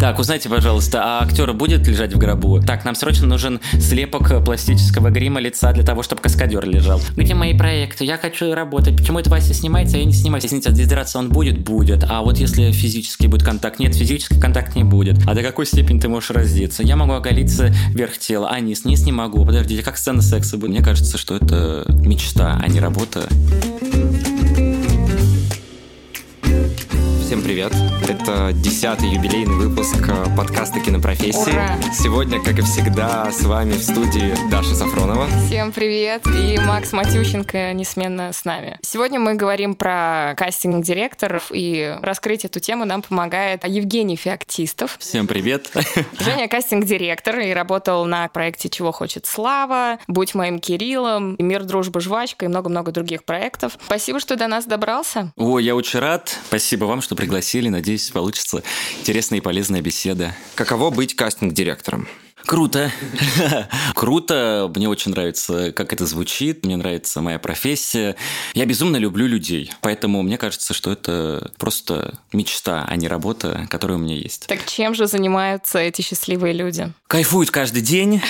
Так, узнайте, пожалуйста, а актер будет лежать в гробу? Так, нам срочно нужен слепок пластического грима лица для того, чтобы каскадер лежал. Где мои проекты? Я хочу работать. Почему это Вася снимается, а я не снимаюсь? Извините, отдездраться он будет? Будет. А вот если физически будет контакт? Нет, физический контакт не будет. А до какой степени ты можешь раздеться? Я могу оголиться вверх тела, а низ, низ не могу. Подождите, как сцена секса будет? Мне кажется, что это мечта, а не работа. Всем привет! Это десятый юбилейный выпуск э, подкаста «Кинопрофессии». Ура! Сегодня, как и всегда, с вами в студии Даша Сафронова. Всем привет! И Макс Матющенко несменно с нами. Сегодня мы говорим про кастинг-директоров, и раскрыть эту тему нам помогает Евгений Феоктистов. Всем привет! Женя кастинг-директор и работал на проекте «Чего хочет Слава», «Будь моим Кириллом», «Мир, дружба, жвачка» и много-много других проектов. Спасибо, что до нас добрался. О, я очень рад. Спасибо вам, что пригласили. Надеюсь, получится интересная и полезная беседа. Каково быть кастинг-директором? Круто. Круто. Мне очень нравится, как это звучит. Мне нравится моя профессия. Я безумно люблю людей. Поэтому мне кажется, что это просто мечта, а не работа, которая у меня есть. Так чем же занимаются эти счастливые люди? Кайфуют каждый день.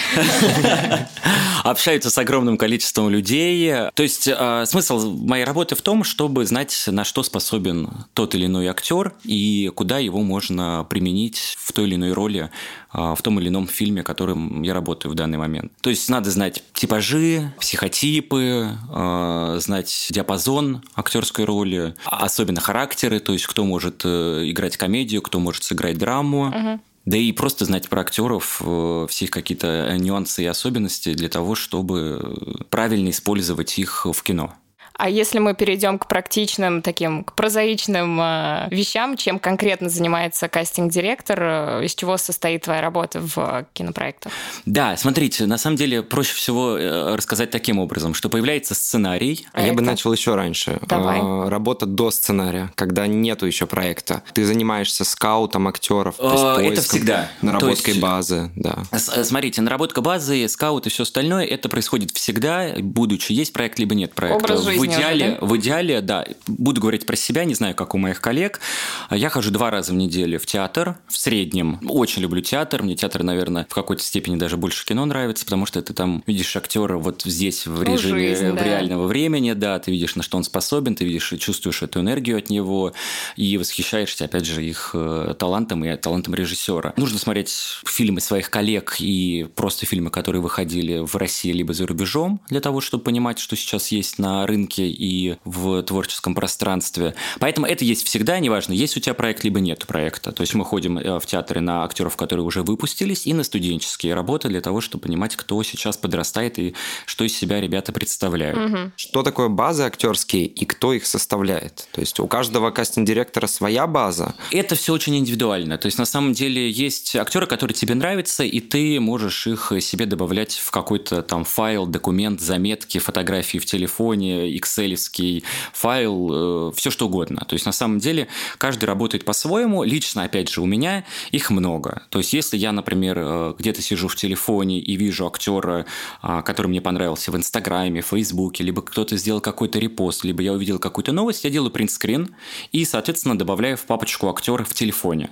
Общаются с огромным количеством людей. То есть э, смысл моей работы в том, чтобы знать, на что способен тот или иной актер и куда его можно применить в той или иной роли в том или ином фильме, которым я работаю в данный момент. То есть надо знать типажи, психотипы, э, знать диапазон актерской роли, особенно характеры, то есть кто может э, играть комедию, кто может сыграть драму. Мгм. Да и просто знать про актеров, э, все их какие-то нюансы и особенности для того, чтобы правильно использовать их в кино. А если мы перейдем к практичным, таким, к прозаичным э, вещам, чем конкретно занимается кастинг-директор, э, из чего состоит твоя работа в э, кинопроектах? Да, смотрите, на самом деле проще всего э, рассказать таким образом, что появляется сценарий. А я бы Проекта. начал еще раньше. Давай. Э, Работа до сценария, когда нету еще проекта. Ты занимаешься скаутом актеров, то есть Э, это поиском, всегда. наработкой То есть- базы, да. С- Смотрите, наработка базы, скаут и все остальное, это происходит всегда, будучи есть проект либо нет проекта. Образ в жизни идеале, уже, да? в идеале, да. Буду говорить про себя, не знаю, как у моих коллег. Я хожу два раза в неделю в театр, в среднем. Очень люблю театр. Мне театр, наверное, в какой-то степени даже больше кино нравится, потому что ты там видишь актера вот здесь в Ну, режиме жизнь, в да. реального времени, да, ты видишь, на что он способен, ты видишь и чувствуешь эту энергию от него и восхищаешься, опять же, их э, талантом и талантом режиссера. Нужно смотреть фильмы своих коллег и просто фильмы, которые выходили в России либо за рубежом, для того, чтобы понимать, что сейчас есть на рынке и в творческом пространстве. Поэтому это есть всегда, неважно, есть у тебя проект, либо нет проекта. То есть мы ходим э, в театры на актеров, которые уже выпустились, и на студенческие работы для того, чтобы понимать, кто сейчас подрастает и что из себя ребята представляют. Мгм. Что такое базы актерские и кто их составляет? То есть у каждого кастинг-директора своя база. Это все очень индивидуально. То есть, на самом деле, есть актеры, которые тебе нравятся, и ты можешь их себе добавлять в какой-то там файл, документ, заметки, фотографии в телефоне, экселевский файл, все что угодно. То есть, на самом деле, каждый работает по-своему. Лично, опять же, у меня их много. То есть, если я, например, э, где-то сижу в телефоне и вижу актера, а, который мне понравился в Инстаграме, Фейсбуке, либо кто-то сделал какой-то репост, либо я увидел какую-то новость, я делаю принтскрин и, соответственно, добавляю в папочку актера в телефоне.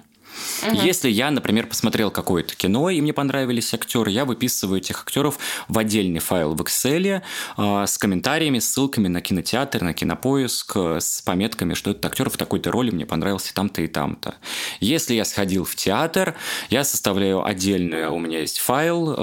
Если я, например, посмотрел какое-то кино, и мне понравились актеры, я выписываю этих актеров в отдельный файл в Excel э, с комментариями, ссылками на кинотеатр, на кинопоиск, э, с пометками, что этот актер в такой-то роли мне понравился там-то и там-то. Если я сходил в театр, я составляю отдельный, у меня есть файл,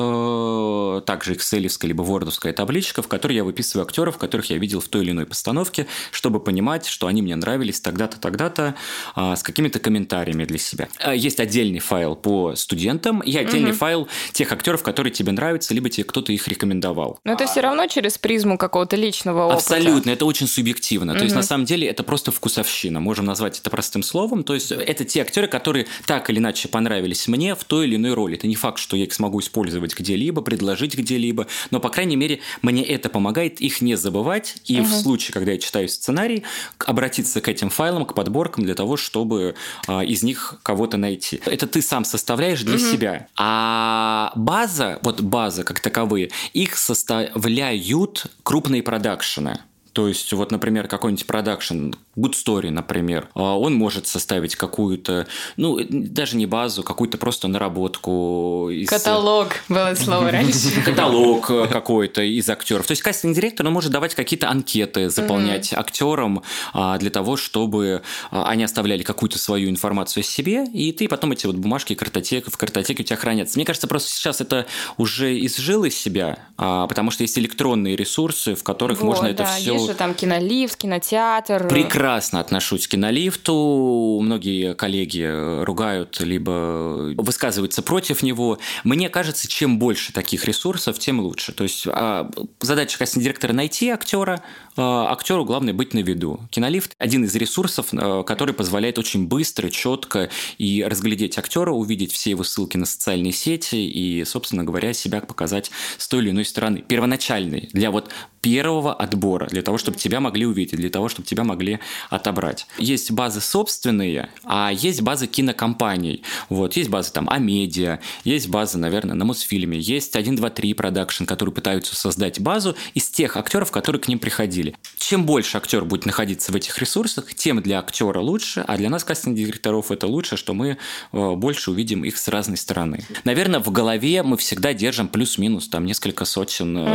э, также excel либо word табличка, в которой я выписываю актеров, которых я видел в той или иной постановке, чтобы понимать, что они мне нравились тогда-то, тогда-то, а, с какими-то комментариями для себя. А, Есть отдельный файл по студентам и отдельный файл тех актеров, которые тебе нравятся, либо тебе кто-то их рекомендовал. Но это все равно через призму какого-то личного опыта. Абсолютно, это очень субъективно. То есть, на самом деле, это просто вкусовщина. Можем назвать это простым словом. То есть, это те актеры, которые так или иначе понравились мне в той или иной роли. Это не факт, что я их смогу использовать где-либо, предложить где-либо, но, по крайней мере, мне это помогает их не забывать. И в случае, когда я читаю сценарий, обратиться к этим файлам, к подборкам для того, чтобы а, из них кого-то найти. Это ты сам составляешь для себя. А база, вот база как таковые, их составляют крупные продакшены. То есть, вот, например, какой-нибудь продакшн, Good Story, например, а, он может составить какую-то, ну, даже не базу, какую-то просто наработку. Из... Каталог было слово раньше. Каталог какой-то из актеров. То есть кастинг-директор, он может давать какие-то анкеты, заполнять актерам а, для того, чтобы а, они оставляли какую-то свою информацию о себе, и ты потом эти вот бумажки картотек, в картотеке у тебя хранятся. Мне кажется, просто сейчас это уже изжило из себя, потому что есть электронные ресурсы, в которых вот, можно да, это все... Есть же там кинолифт, кинотеатр. Прекрасно прекрасно отношусь к кинолифту. Многие коллеги ругают, либо высказываются против него. Мне кажется, чем больше таких ресурсов, тем лучше. То есть а, задача кастинг-директора найти актера, актеру главное быть на виду. Кинолифт – один из ресурсов, а, который позволяет очень быстро, четко и разглядеть актера, увидеть все его ссылки на социальные сети и, собственно говоря, себя показать с той или иной стороны. Первоначальный для вот первого отбора, для того, чтобы тебя могли увидеть, для того, чтобы тебя могли отобрать. Есть базы собственные, а есть базы кинокомпаний. Вот, есть базы там Амедиа, есть базы, наверное, на Мосфильме, есть 1, 2, 3 продакшн, которые пытаются создать базу из тех актеров, которые к ним приходили. Чем больше актер будет находиться в этих ресурсах, тем для актера лучше, а для нас, кастинг-директоров, это лучше, что мы э, больше увидим их с разной стороны. Наверное, в голове мы всегда держим плюс-минус там несколько сотен угу.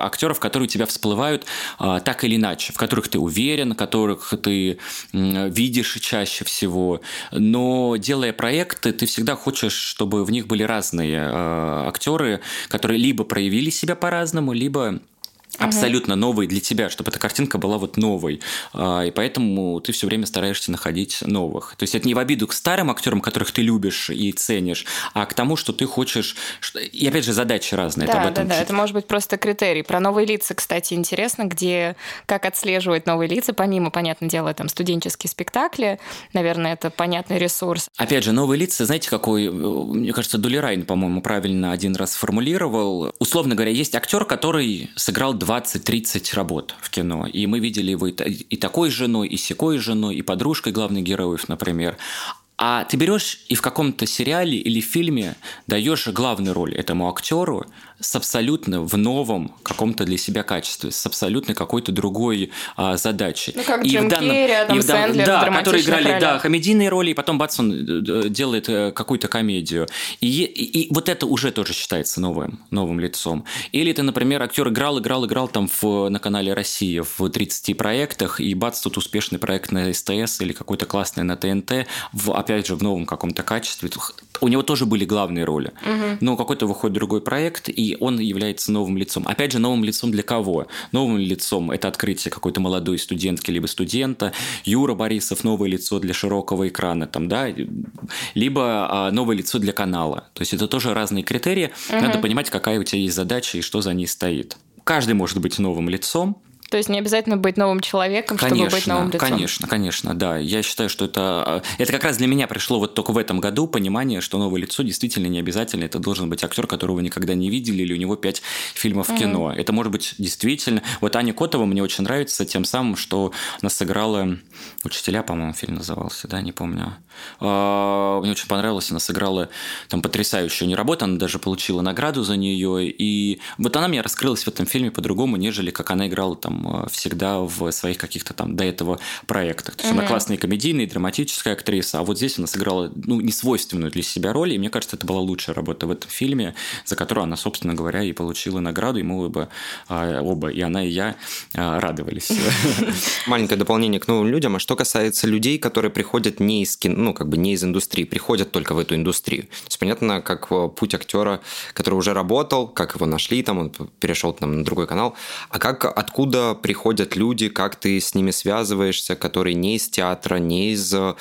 актеров, которые у тебя всплывают а, так или иначе, в которых ты уверен, которых ты видишь чаще всего. Но делая проекты, ты всегда хочешь, чтобы в них были разные актеры, которые либо проявили себя по-разному, либо абсолютно новый для тебя, чтобы эта картинка была вот новой. А, и поэтому ты все время стараешься находить новых. То есть это не в обиду к старым актерам, которых ты любишь и ценишь, а к тому, что ты хочешь... И опять же, задачи разные. Да, это да, да. Это может быть просто критерий. Про новые лица, кстати, интересно, где как отслеживать новые лица, помимо, понятное дело, там студенческие спектакли. Наверное, это понятный ресурс. Опять же, новые лица, знаете, какой, мне кажется, Дули Райн, по-моему, правильно один раз сформулировал. Условно говоря, есть актер, который сыграл 20-30 работ в кино. И мы видели его и такой женой, и секой женой, и подружкой главных героев, например. А ты берешь и в каком-то сериале или фильме даешь главную роль этому актеру, с абсолютно в новом каком-то для себя качестве, с абсолютно какой-то другой а, задачей. Ну, как и Джим в данном, Керри, Адам и в данном, Сэндлер Да, которые играли да, комедийные роли, и потом бац, он э, делает э, какую-то комедию. И, и, и вот это уже тоже считается новым, новым лицом. Или ты, например, актер играл, играл, играл там в, на канале «Россия» в 30 проектах, и бац, тут успешный проект на СТС или какой-то классный на ТНТ, в, опять же, в новом каком-то качестве. У него тоже были главные роли. Угу. Но какой-то выходит другой проект, и он является новым лицом. Опять же, новым лицом для кого? Новым лицом это открытие какой-то молодой студентки либо студента, Юра Борисов новое лицо для широкого экрана, там, да, либо а, новое лицо для канала. То есть это тоже разные критерии. Угу. Надо понимать, какая у тебя есть задача и что за ней стоит. Каждый может быть новым лицом, то есть не обязательно быть новым человеком, конечно, чтобы быть новым лицом. Конечно, конечно, да. Я считаю, что это... Это как раз для меня пришло вот только в этом году понимание, что новое лицо действительно не обязательно. Это должен быть актер, которого вы никогда не видели, или у него пять фильмов в кино. Mm-hmm. Это может быть действительно... Вот Аня Котова мне очень нравится тем самым, что она сыграла... «Учителя», по-моему, фильм назывался, да, не помню. А, мне очень понравилось, она сыграла там потрясающую не работу, она даже получила награду за нее. И вот она мне раскрылась в этом фильме по-другому, нежели как она играла там Э, всегда в своих каких-то там до этого проектах. То есть mm-hmm. она классная комедийная, драматическая актриса, а вот здесь она сыграла ну, несвойственную для себя роль, и мне кажется, это была лучшая работа в этом фильме, за которую она, собственно говоря, и получила награду, и мы оба, а, оба и она, и я а, радовались. Маленькое дополнение к новым людям. А что касается людей, которые приходят не из кино, ну, как бы не из индустрии, приходят только в эту индустрию. То есть понятно, как э, путь актера, который уже работал, как его нашли, там он перешел там, на другой канал, а как откуда приходят люди, как ты с ними связываешься, которые не из театра, не из э,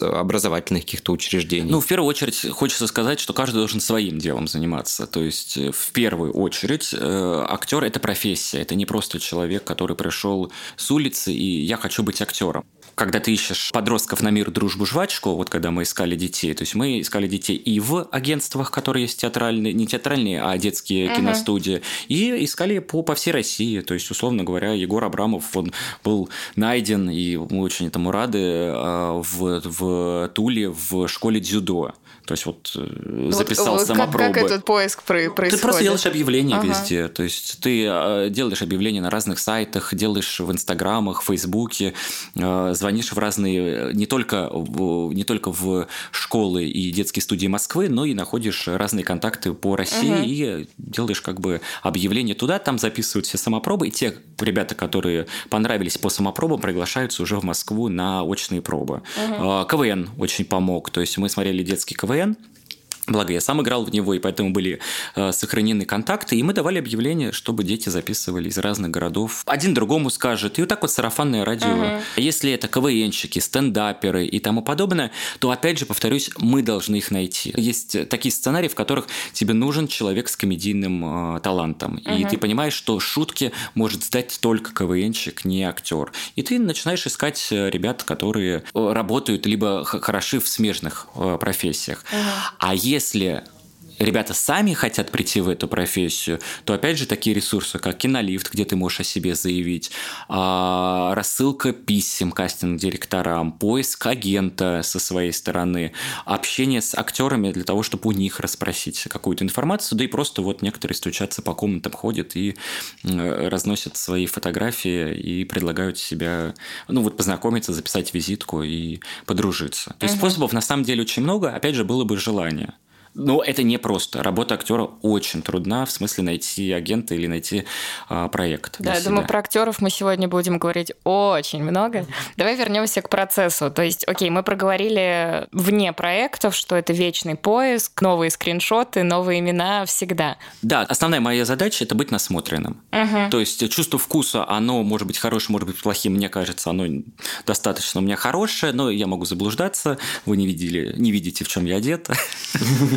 образовательных каких-то учреждений? Ну, в первую очередь, хочется сказать, что каждый должен своим делом заниматься. То есть, э, в первую очередь, э, актер – это профессия, это не просто человек, который пришел с улицы, и я хочу быть актером когда ты ищешь подростков на мир, дружбу, жвачку, вот когда мы искали детей, то есть мы искали детей и в агентствах, которые есть театральные, не театральные, а детские uh-huh. киностудии, и искали по, по всей России. То есть, условно говоря, Егор Абрамов, он был найден, и мы очень этому рады, а, в, в Туле в школе дзюдо. То есть вот, э, записал вот, самопробы. Как, как этот поиск происходит? Ты просто делаешь объявления ага. везде. То есть ты э, делаешь объявления на разных сайтах, делаешь в Инстаграмах, Фейсбуке, звонишь в разные, не только, в, не только в школы и детские студии Москвы, но и находишь разные контакты по России ага. и делаешь как бы объявление туда, там записывают все самопробы, и те ребята, которые понравились по самопробам, приглашаются уже в Москву на очные пробы. Угу. КВН очень помог, то есть мы смотрели детский КВН, Mandalorian Благо, я сам играл в него, и поэтому были э, сохранены контакты, и мы давали объявления, чтобы дети записывали из разных городов. Один другому скажет, и вот так вот сарафанное радио. Uh-huh. Если это КВНщики, стендаперы и тому подобное, то, опять же, повторюсь, мы должны их найти. Есть такие сценарии, в которых тебе нужен человек с комедийным э, талантом, uh-huh. и ты понимаешь, что шутки может сдать только КВНщик, не актер. И ты начинаешь искать э, ребят, которые э, работают либо хороши в смежных э, профессиях. Uh-huh. А если ребята сами хотят прийти в эту профессию, то опять же такие ресурсы, как кинолифт, где ты можешь о себе заявить, а, рассылка писем кастинг-директорам, поиск агента со своей стороны, общение с актерами для того, чтобы у них расспросить какую-то информацию, да и просто вот некоторые стучатся по комнатам, ходят и разносят свои фотографии и предлагают себя, ну вот познакомиться, записать визитку и подружиться. То есть угу. способов на самом деле очень много, опять же, было бы желание. Но это не просто. Работа актера очень трудна, в смысле найти агента или найти а, проект. Да, я себя. думаю, про актеров мы сегодня будем говорить очень много. Давай вернемся к процессу. То есть, окей, мы проговорили вне проектов, что это вечный поиск, новые скриншоты, новые имена всегда. Да, основная моя задача это быть насмотренным. Угу. То есть чувство вкуса, оно может быть хорошим, может быть плохим. Мне кажется, оно достаточно у меня хорошее, но я могу заблуждаться. Вы не видели, не видите, в чем я одет.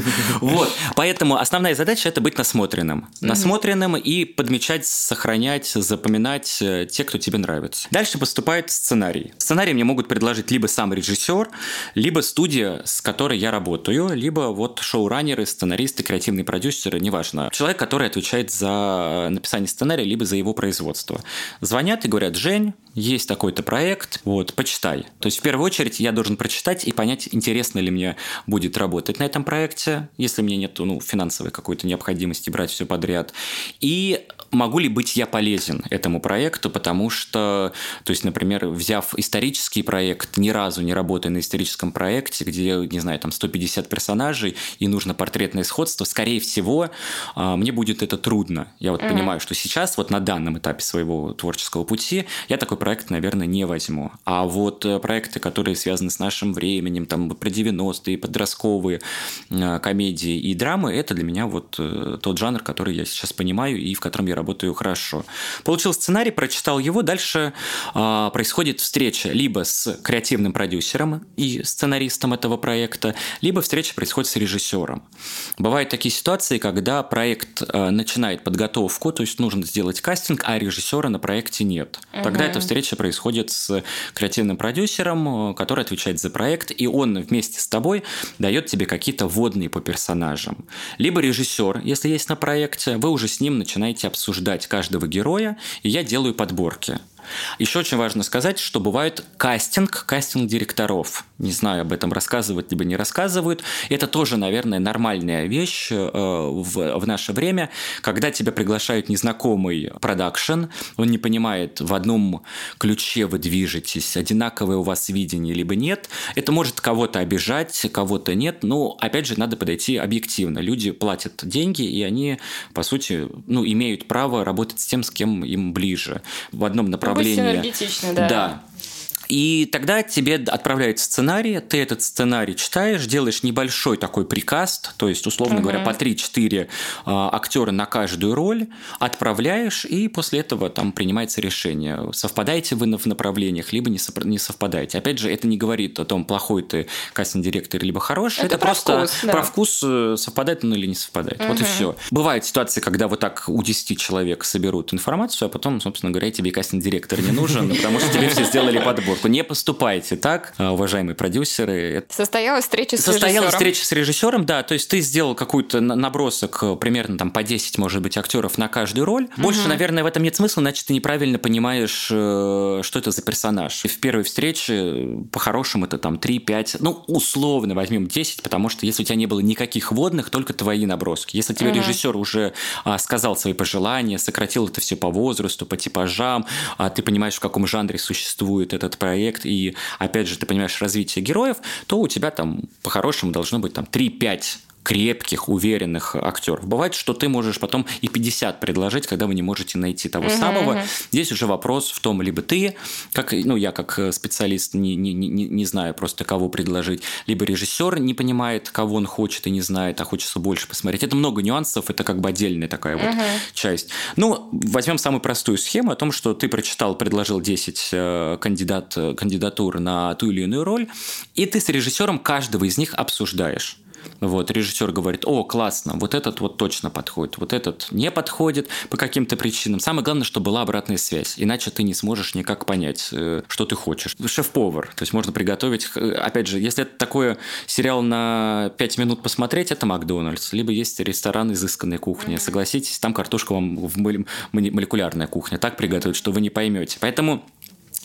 Вот. Поэтому основная задача – это быть насмотренным. Насмотренным и подмечать, сохранять, запоминать э, те, кто тебе нравится. Дальше поступает сценарий. Сценарий мне могут предложить либо сам режиссер, либо студия, с которой я работаю, либо вот шоураннеры, сценаристы, креативные продюсеры, неважно. Человек, который отвечает за написание сценария, либо за его производство. Звонят и говорят, Жень, есть такой-то проект, вот, почитай. То есть, в первую очередь, я должен прочитать и понять, интересно ли мне будет работать на этом проекте, если мне нет ну, финансовой какой-то необходимости брать все подряд. И могу ли быть я полезен этому проекту, потому что, то есть, например, взяв исторический проект, ни разу не работая на историческом проекте, где, не знаю, там 150 персонажей и нужно портретное сходство, скорее всего, а, мне будет это трудно. Я вот mm-hmm. понимаю, что сейчас, вот на данном этапе своего творческого пути, я такой проект, наверное, не возьму. А вот э, проекты, которые связаны с нашим временем, там про 90-е, подростковые э, комедии и драмы, это для меня вот э, тот жанр, который я сейчас понимаю и в котором я работаю хорошо. Получил сценарий, прочитал его, дальше э, происходит встреча либо с креативным продюсером и сценаристом этого проекта, либо встреча происходит с режиссером. Бывают такие ситуации, когда проект э, начинает подготовку, то есть нужно сделать кастинг, а режиссера на проекте нет. Тогда угу. эта встреча происходит с креативным продюсером, который отвечает за проект, и он вместе с тобой дает тебе какие-то вводные по персонажам. Либо режиссер, если есть на проекте, вы уже с ним начинаете обсуждать каждого героя, и я делаю подборки. Еще очень важно сказать, что бывает кастинг, кастинг директоров. Не знаю, об этом рассказывают либо не рассказывают. Это тоже, наверное, нормальная вещь э, в, в наше время, когда тебя приглашают незнакомый продакшн, он не понимает, в одном ключе вы движетесь, одинаковое у вас видение, либо нет. Это может кого-то обижать, кого-то нет, но, опять же, надо подойти объективно. Люди платят деньги, и они, по сути, ну, имеют право работать с тем, с кем им ближе. В одном направлении направление. да. Да. И тогда тебе отправляют сценарий, ты этот сценарий читаешь, делаешь небольшой такой прикаст, то есть, условно угу. говоря, по 3-4 э, актера на каждую роль, отправляешь, и после этого там принимается решение, совпадаете вы в направлениях, либо не, сопро- не совпадаете. Опять же, это не говорит о том, плохой ты кастинг-директор, либо хороший, это, это про просто вкус, да. про вкус, э, совпадает он или не совпадает. Угу. Вот и все. Бывают ситуации, когда вот так у 10 человек соберут информацию, а потом, собственно говоря, тебе кастинг-директор не нужен, потому что тебе все сделали подбор подборку. Не поступайте так, а, уважаемые продюсеры. Состоялась встреча с Состоялась режиссером. встреча с режиссером, да, то есть ты сделал какой-то набросок, э, примерно там по 10, может быть, актеров на каждую роль. Больше, угу. наверное, в этом нет смысла, значит, ты неправильно понимаешь, э, что это за персонаж. И в первой встрече, по-хорошему, это там 3-5, ну, условно возьмем 10, потому что если у тебя не было никаких водных, только твои наброски. Если тебе угу. режиссер уже а, сказал свои пожелания, сократил это все по возрасту, по типажам, а ты понимаешь, в каком жанре существует этот проект, и, опять же, ты понимаешь развитие героев, то у тебя там по-хорошему должно быть там 3-5 крепких, уверенных актеров. Бывает, что ты можешь потом и 50 предложить, когда вы не можете найти того uh-huh, самого. Uh-huh. Здесь уже вопрос в том, либо ты, как, ну, я как э, специалист не, не, не, не знаю просто, кого предложить, либо режиссер не понимает, кого он хочет и не знает, а хочется больше посмотреть. Это много нюансов, это как бы отдельная такая uh-huh. вот часть. Ну, возьмем самую простую схему о том, что ты прочитал, предложил 10 э, кандидат, э, кандидатур на ту или иную роль, и ты с режиссером каждого из них обсуждаешь. Вот, режиссер говорит, о, классно, вот этот вот точно подходит, вот этот не подходит по каким-то причинам. Самое главное, чтобы была обратная связь, иначе ты не сможешь никак понять, э, что ты хочешь. Шеф-повар, то есть можно приготовить, э, опять же, если это такой сериал на 5 минут посмотреть, это Макдональдс, либо есть ресторан изысканной кухни, согласитесь, там картошка вам в молекулярная кухня, так приготовить, что вы не поймете. Поэтому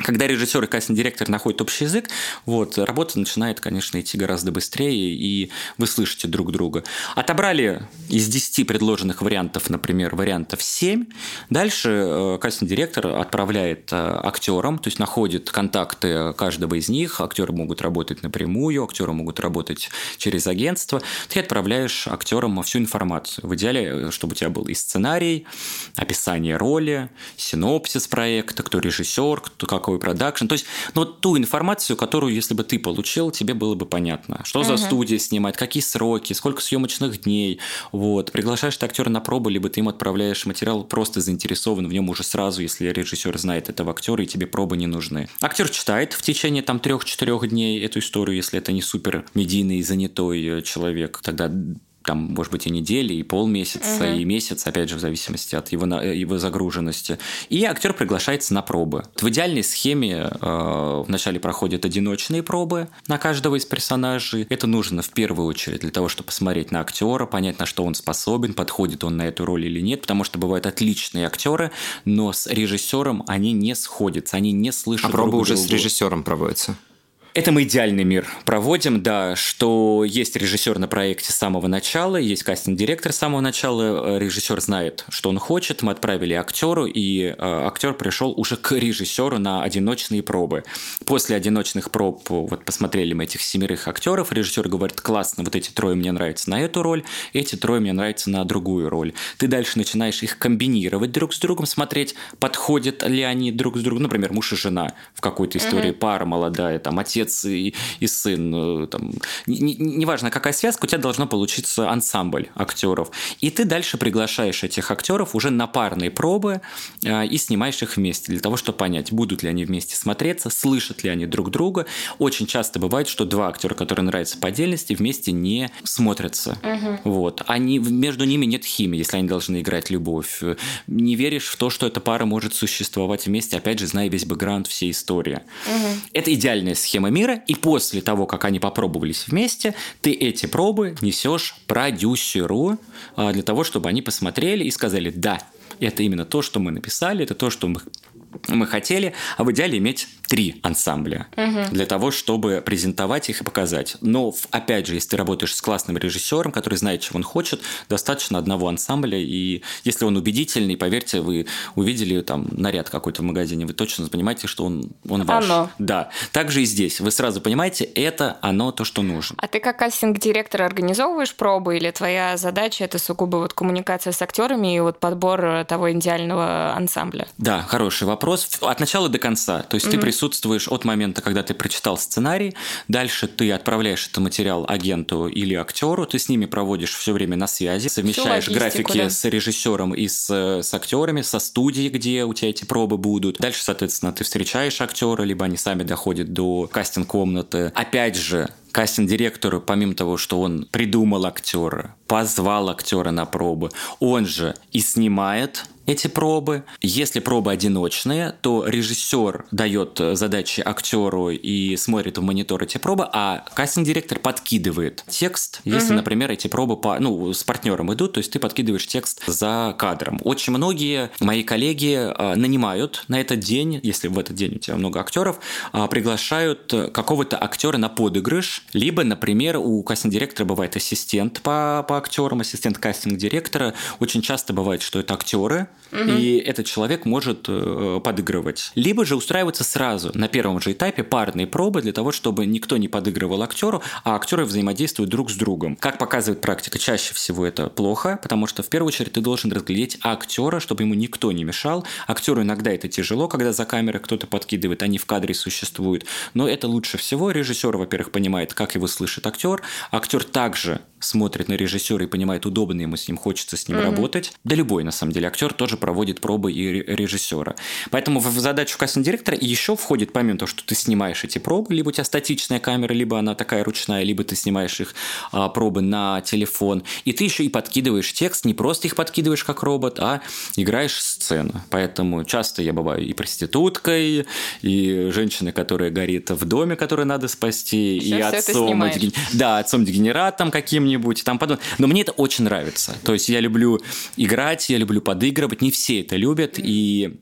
когда режиссер и кастинг-директор находят общий язык, вот, работа начинает, конечно, идти гораздо быстрее, и вы слышите друг друга. Отобрали из 10 предложенных вариантов, например, вариантов 7. Дальше э, кастинг-директор отправляет э, актерам, то есть находит контакты каждого из них. Актеры могут работать напрямую, актеры могут работать через агентство. Ты отправляешь актерам всю информацию. В идеале, э, чтобы у тебя был и сценарий, описание роли, синопсис проекта, кто режиссер, кто, как какой продакшн. То есть, ну, вот ту информацию, которую, если бы ты получил, тебе было бы понятно. Что за студия снимать, какие сроки, сколько съемочных дней. Вот. Приглашаешь ты актера на пробу, либо ты им отправляешь материал просто заинтересован в нем уже сразу, если режиссер знает этого актера, и тебе пробы не нужны. Актер читает в течение там трех-четырех дней эту историю, если это не супер медийный занятой э, человек. Тогда там, может быть, и недели, и полмесяца, угу. и месяц, опять же, в зависимости от его, его загруженности. И актер приглашается на пробы. В идеальной схеме э, вначале проходят одиночные пробы на каждого из персонажей. Это нужно в первую очередь для того, чтобы посмотреть на актера, понять, на что он способен, подходит он на эту роль или нет, потому что бывают отличные актеры, но с режиссером они не сходятся, они не слышат. А пробы уже с режиссером проводятся? Это мы идеальный мир проводим, да, что есть режиссер на проекте с самого начала, есть кастинг-директор с самого начала, э, режиссер знает, что он хочет, мы отправили актеру, и э, актер пришел уже к режиссеру на одиночные пробы. После одиночных проб, вот посмотрели мы этих семерых актеров, режиссер говорит, классно, вот эти трое мне нравятся на эту роль, эти трое мне нравятся на другую роль. Ты дальше начинаешь их комбинировать друг с другом, смотреть, подходят ли они друг с другом, например, муж и жена в какой-то истории, mm-hmm. пара молодая, там, отец отец и, и сын, э, там, неважно, не, какая связка, у тебя должно получиться ансамбль актеров. И ты дальше приглашаешь этих актеров уже на парные пробы э, и снимаешь их вместе для того, чтобы понять, будут ли они вместе смотреться, слышат ли они друг друга. Очень часто бывает, что два актера, которые нравятся по отдельности, вместе не смотрятся. Угу. Вот. Они, между ними нет химии, если они должны играть любовь. Не веришь в то, что эта пара может существовать вместе, опять же, зная весь бэкграунд всей истории. Угу. Это идеальная схема мира, и после того, как они попробовались вместе, ты эти пробы несешь продюсеру а, для того, чтобы они посмотрели и сказали, да, это именно то, что мы написали, это то, что мы мы хотели, а в идеале иметь три ансамбля угу. для того, чтобы презентовать их и показать. Но, опять же, если ты работаешь с классным режиссером, который знает, чего он хочет, достаточно одного ансамбля, и если он убедительный, поверьте, вы увидели там наряд какой-то в магазине, вы точно понимаете, что он, он ваш. Оно. Да. Также и здесь. Вы сразу понимаете, это оно то, что нужно. А ты как кастинг-директор организовываешь пробы, или твоя задача это сугубо вот коммуникация с актерами и вот подбор того идеального ансамбля? Да, хороший вопрос от начала до конца. То есть mm-hmm. ты присутствуешь от момента, когда ты прочитал сценарий, дальше ты отправляешь этот материал агенту или актеру, ты с ними проводишь все время на связи, совмещаешь графики да. с режиссером и с, с актерами, со студией, где у тебя эти пробы будут. Дальше, соответственно, ты встречаешь актера, либо они сами доходят до кастинг-комнаты. Опять же, кастинг-директор, помимо того, что он придумал актера, позвал актера на пробы, он же и снимает эти пробы. Если пробы одиночные, то режиссер дает задачи актеру и смотрит в монитор эти пробы, а кастинг-директор подкидывает текст, если, угу. например, эти пробы по, ну, с партнером идут, то есть ты подкидываешь текст за кадром. Очень многие мои коллеги а, нанимают на этот день, если в этот день у тебя много актеров, а, приглашают какого-то актера на подыгрыш, либо, например, у кастинг-директора бывает ассистент по, по актерам, ассистент кастинг-директора. Очень часто бывает, что это актеры, угу. и этот человек может э, подыгрывать. Либо же устраиваться сразу на первом же этапе парные пробы для того, чтобы никто не подыгрывал актеру, а актеры взаимодействуют друг с другом. Как показывает практика, чаще всего это плохо, потому что в первую очередь ты должен разглядеть актера, чтобы ему никто не мешал. Актеру иногда это тяжело, когда за камерой кто-то подкидывает, они в кадре существуют, но это лучше всего. Режиссер, во-первых, понимает, как его слышит актер. Актер также смотрит на режиссера и понимает, удобно ему с ним, хочется с ним mm-hmm. работать. Да любой, на самом деле, актер тоже проводит пробы и режиссера. Поэтому в задачу кастинг-директора еще входит, помимо того, что ты снимаешь эти пробы, либо у тебя статичная камера, либо она такая ручная, либо ты снимаешь их а, пробы на телефон, и ты еще и подкидываешь текст, не просто их подкидываешь как робот, а играешь сцену. Поэтому часто я бываю и проституткой, и женщиной, которая горит в доме, который надо спасти, все, и отцом, да, отцом-дегенератом каким-нибудь, там подобное. Но мне это очень нравится. То есть я люблю играть, я люблю подыгрывать, не все это любят, и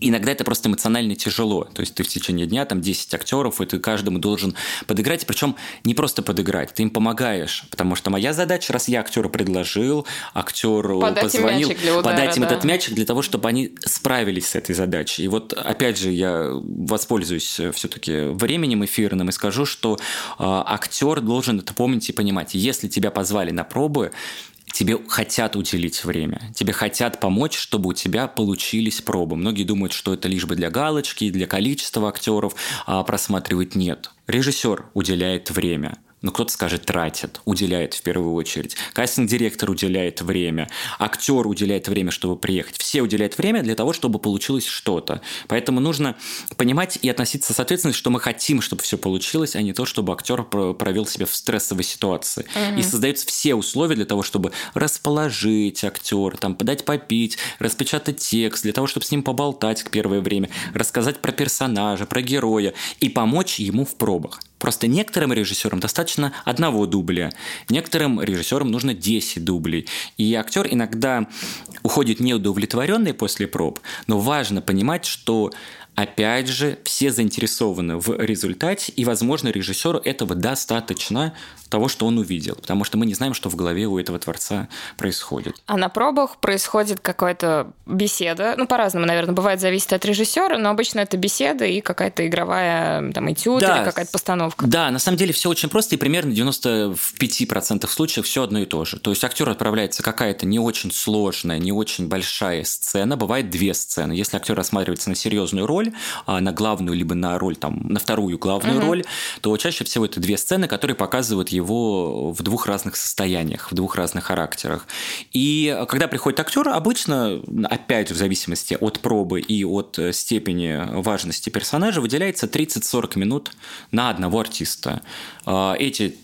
иногда это просто эмоционально тяжело. То есть ты в течение дня там 10 актеров, и ты каждому должен подыграть. Причем не просто подыграть, ты им помогаешь. Потому что моя задача, раз я актеру предложил, актеру подать позвонил, им удара, подать им да. этот мячик для того, чтобы они справились с этой задачей. И вот опять же я воспользуюсь все-таки временем эфирным и скажу, что э, актер должен это помнить и понимать. Если тебя позвали на пробы, тебе хотят уделить время, тебе хотят помочь, чтобы у тебя получились пробы. Многие думают, что это лишь бы для галочки, для количества актеров а просматривать нет. Режиссер уделяет время – ну, кто-то скажет, тратит, уделяет в первую очередь. Кастинг-директор уделяет время, актер уделяет время, чтобы приехать. Все уделяют время для того, чтобы получилось что-то. Поэтому нужно понимать и относиться с ответственностью, что мы хотим, чтобы все получилось, а не то, чтобы актер провел себя в стрессовой ситуации. Угу. И создаются все условия для того, чтобы расположить актера, там, подать попить, распечатать текст, для того, чтобы с ним поболтать к первое время, рассказать про персонажа, про героя и помочь ему в пробах. Просто некоторым режиссерам достаточно одного дубля, некоторым режиссерам нужно 10 дублей. И актер иногда уходит неудовлетворенный после проб, но важно понимать, что Опять же, все заинтересованы в результате, и, возможно, режиссеру этого достаточно того, что он увидел, потому что мы не знаем, что в голове у этого творца происходит. А на пробах происходит какая-то беседа, ну, по-разному, наверное, бывает, зависит от режиссера, но обычно это беседа и какая-то игровая, там, этюд да, или какая-то постановка. Да, на самом деле все очень просто, и примерно 95% случаев все одно и то же. То есть актер отправляется какая-то не очень сложная, не очень большая сцена, бывает две сцены. Если актер рассматривается на серьезную роль, а, на главную, либо на роль, там, на вторую главную угу. роль, то чаще всего это две сцены, которые показывают его в двух разных состояниях, в двух разных характерах. И когда приходит актер, обычно, опять в зависимости от пробы и от э, степени важности персонажа, выделяется 30-40 минут на одного артиста. А, эти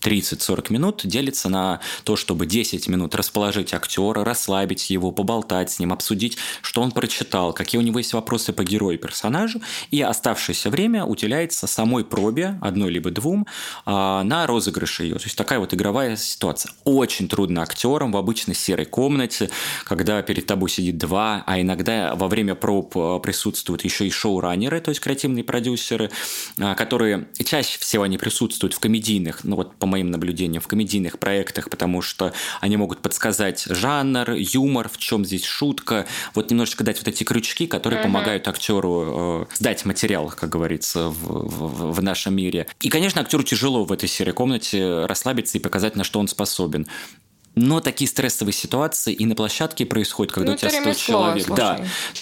30-40 минут делится на то, чтобы 10 минут расположить актера, расслабить его, поболтать с ним, обсудить, что он прочитал, какие у него есть вопросы по герою и персонажу, и оставшееся время уделяется самой пробе, одной либо двум, а, на розыгрыш ее. То есть такая вот игровая ситуация. Очень трудно актерам в обычной серой комнате, когда перед тобой сидит два, а иногда во время проб а, присутствуют еще и шоураннеры, то есть креативные продюсеры, а, которые чаще всего они присутствуют в комедийных, ну вот по моим наблюдениям, в комедийных проектах, потому что они могут подсказать жанр, юмор, в чем здесь шутка, вот немножечко дать вот эти крючки, которые uh-huh. помогают актеру э, сдать материал, как говорится, в, в, в нашем мире. И, конечно, актеру тяжело в этой серой комнате расслабиться и показать, на что он способен. Но такие стрессовые ситуации и на площадке происходят, когда Ну, у тебя это 100 ремесло, человек. слушай.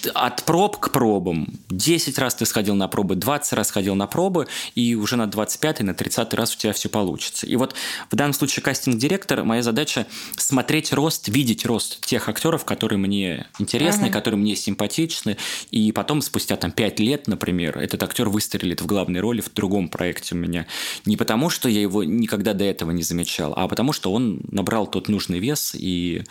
Да. От проб к пробам. 10 раз ты сходил на пробы, 20 раз сходил на пробы, и уже на 25 на 30 раз у тебя все получится. И вот в данном случае кастинг-директор, моя задача смотреть рост, видеть рост тех актеров, которые мне интересны, Ага. которые мне симпатичны, и потом спустя там 5 лет, например, этот актер выстрелит в главной роли в другом проекте у меня. Не потому, что я его никогда до этого не замечал, а потому, что он набрал тот нужный вес и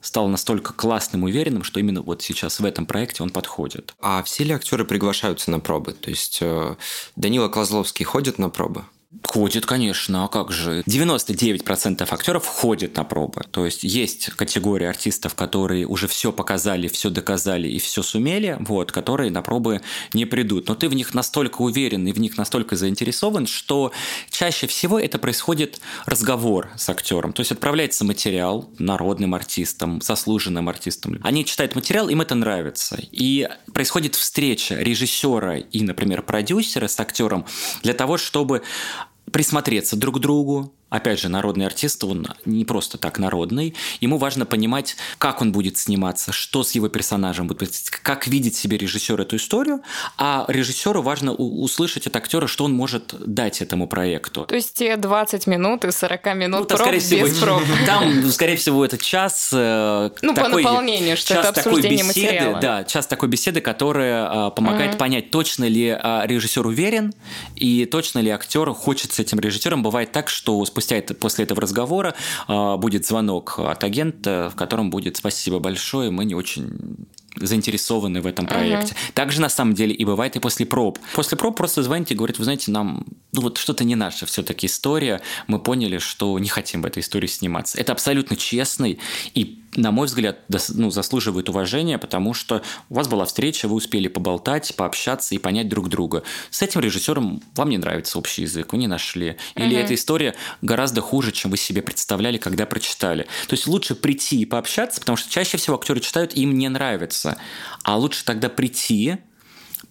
стал настолько классным, уверенным, что именно вот сейчас в этом проекте он подходит. А все ли актеры приглашаются на пробы? То есть э, Данила Козловский ходит на пробы? Ходит, конечно, а как же? 99% актеров ходят на пробы. То есть есть категория артистов, которые уже все показали, все доказали и все сумели, вот, которые на пробы не придут. Но ты в них настолько уверен и в них настолько заинтересован, что чаще всего это происходит разговор с актером. То есть отправляется материал народным артистам, заслуженным артистам. Они читают материал, им это нравится. И происходит встреча режиссера и, например, продюсера с актером для того, чтобы присмотреться друг к другу. Опять же, народный артист, он не просто так народный. Ему важно понимать, как он будет сниматься, что с его персонажем будет, происходить, как видит себе режиссер эту историю. А режиссеру важно услышать от актера, что он может дать этому проекту. То есть те 20 минут и 40 минут Ну, там, проб скорее всего, без проб. там, скорее всего, это час э, Ну, по такой- наполнению, что час это такой обсуждение беседы, материала. Да, час такой беседы, которая э, помогает понять, точно ли э, режиссер уверен и точно ли актер хочет с этим режиссером. Бывает так, что спустя это, после этого разговора э, будет звонок от агента, в котором будет «Спасибо большое, мы не очень заинтересованы в этом проекте. Также на самом деле и бывает и после проб. После проб просто звоните и говорят, вы знаете, нам ну вот что-то не наша все-таки история, мы поняли, что не хотим в этой истории сниматься. Это абсолютно честный и на мой взгляд, ну, заслуживает уважения, потому что у вас была встреча, вы успели поболтать, пообщаться и понять друг друга. С этим режиссером вам не нравится общий язык, вы не нашли. Или эта история гораздо хуже, чем вы себе представляли, когда прочитали. То есть лучше прийти и пообщаться, потому что чаще всего актеры читают, им не нравится. А лучше тогда прийти,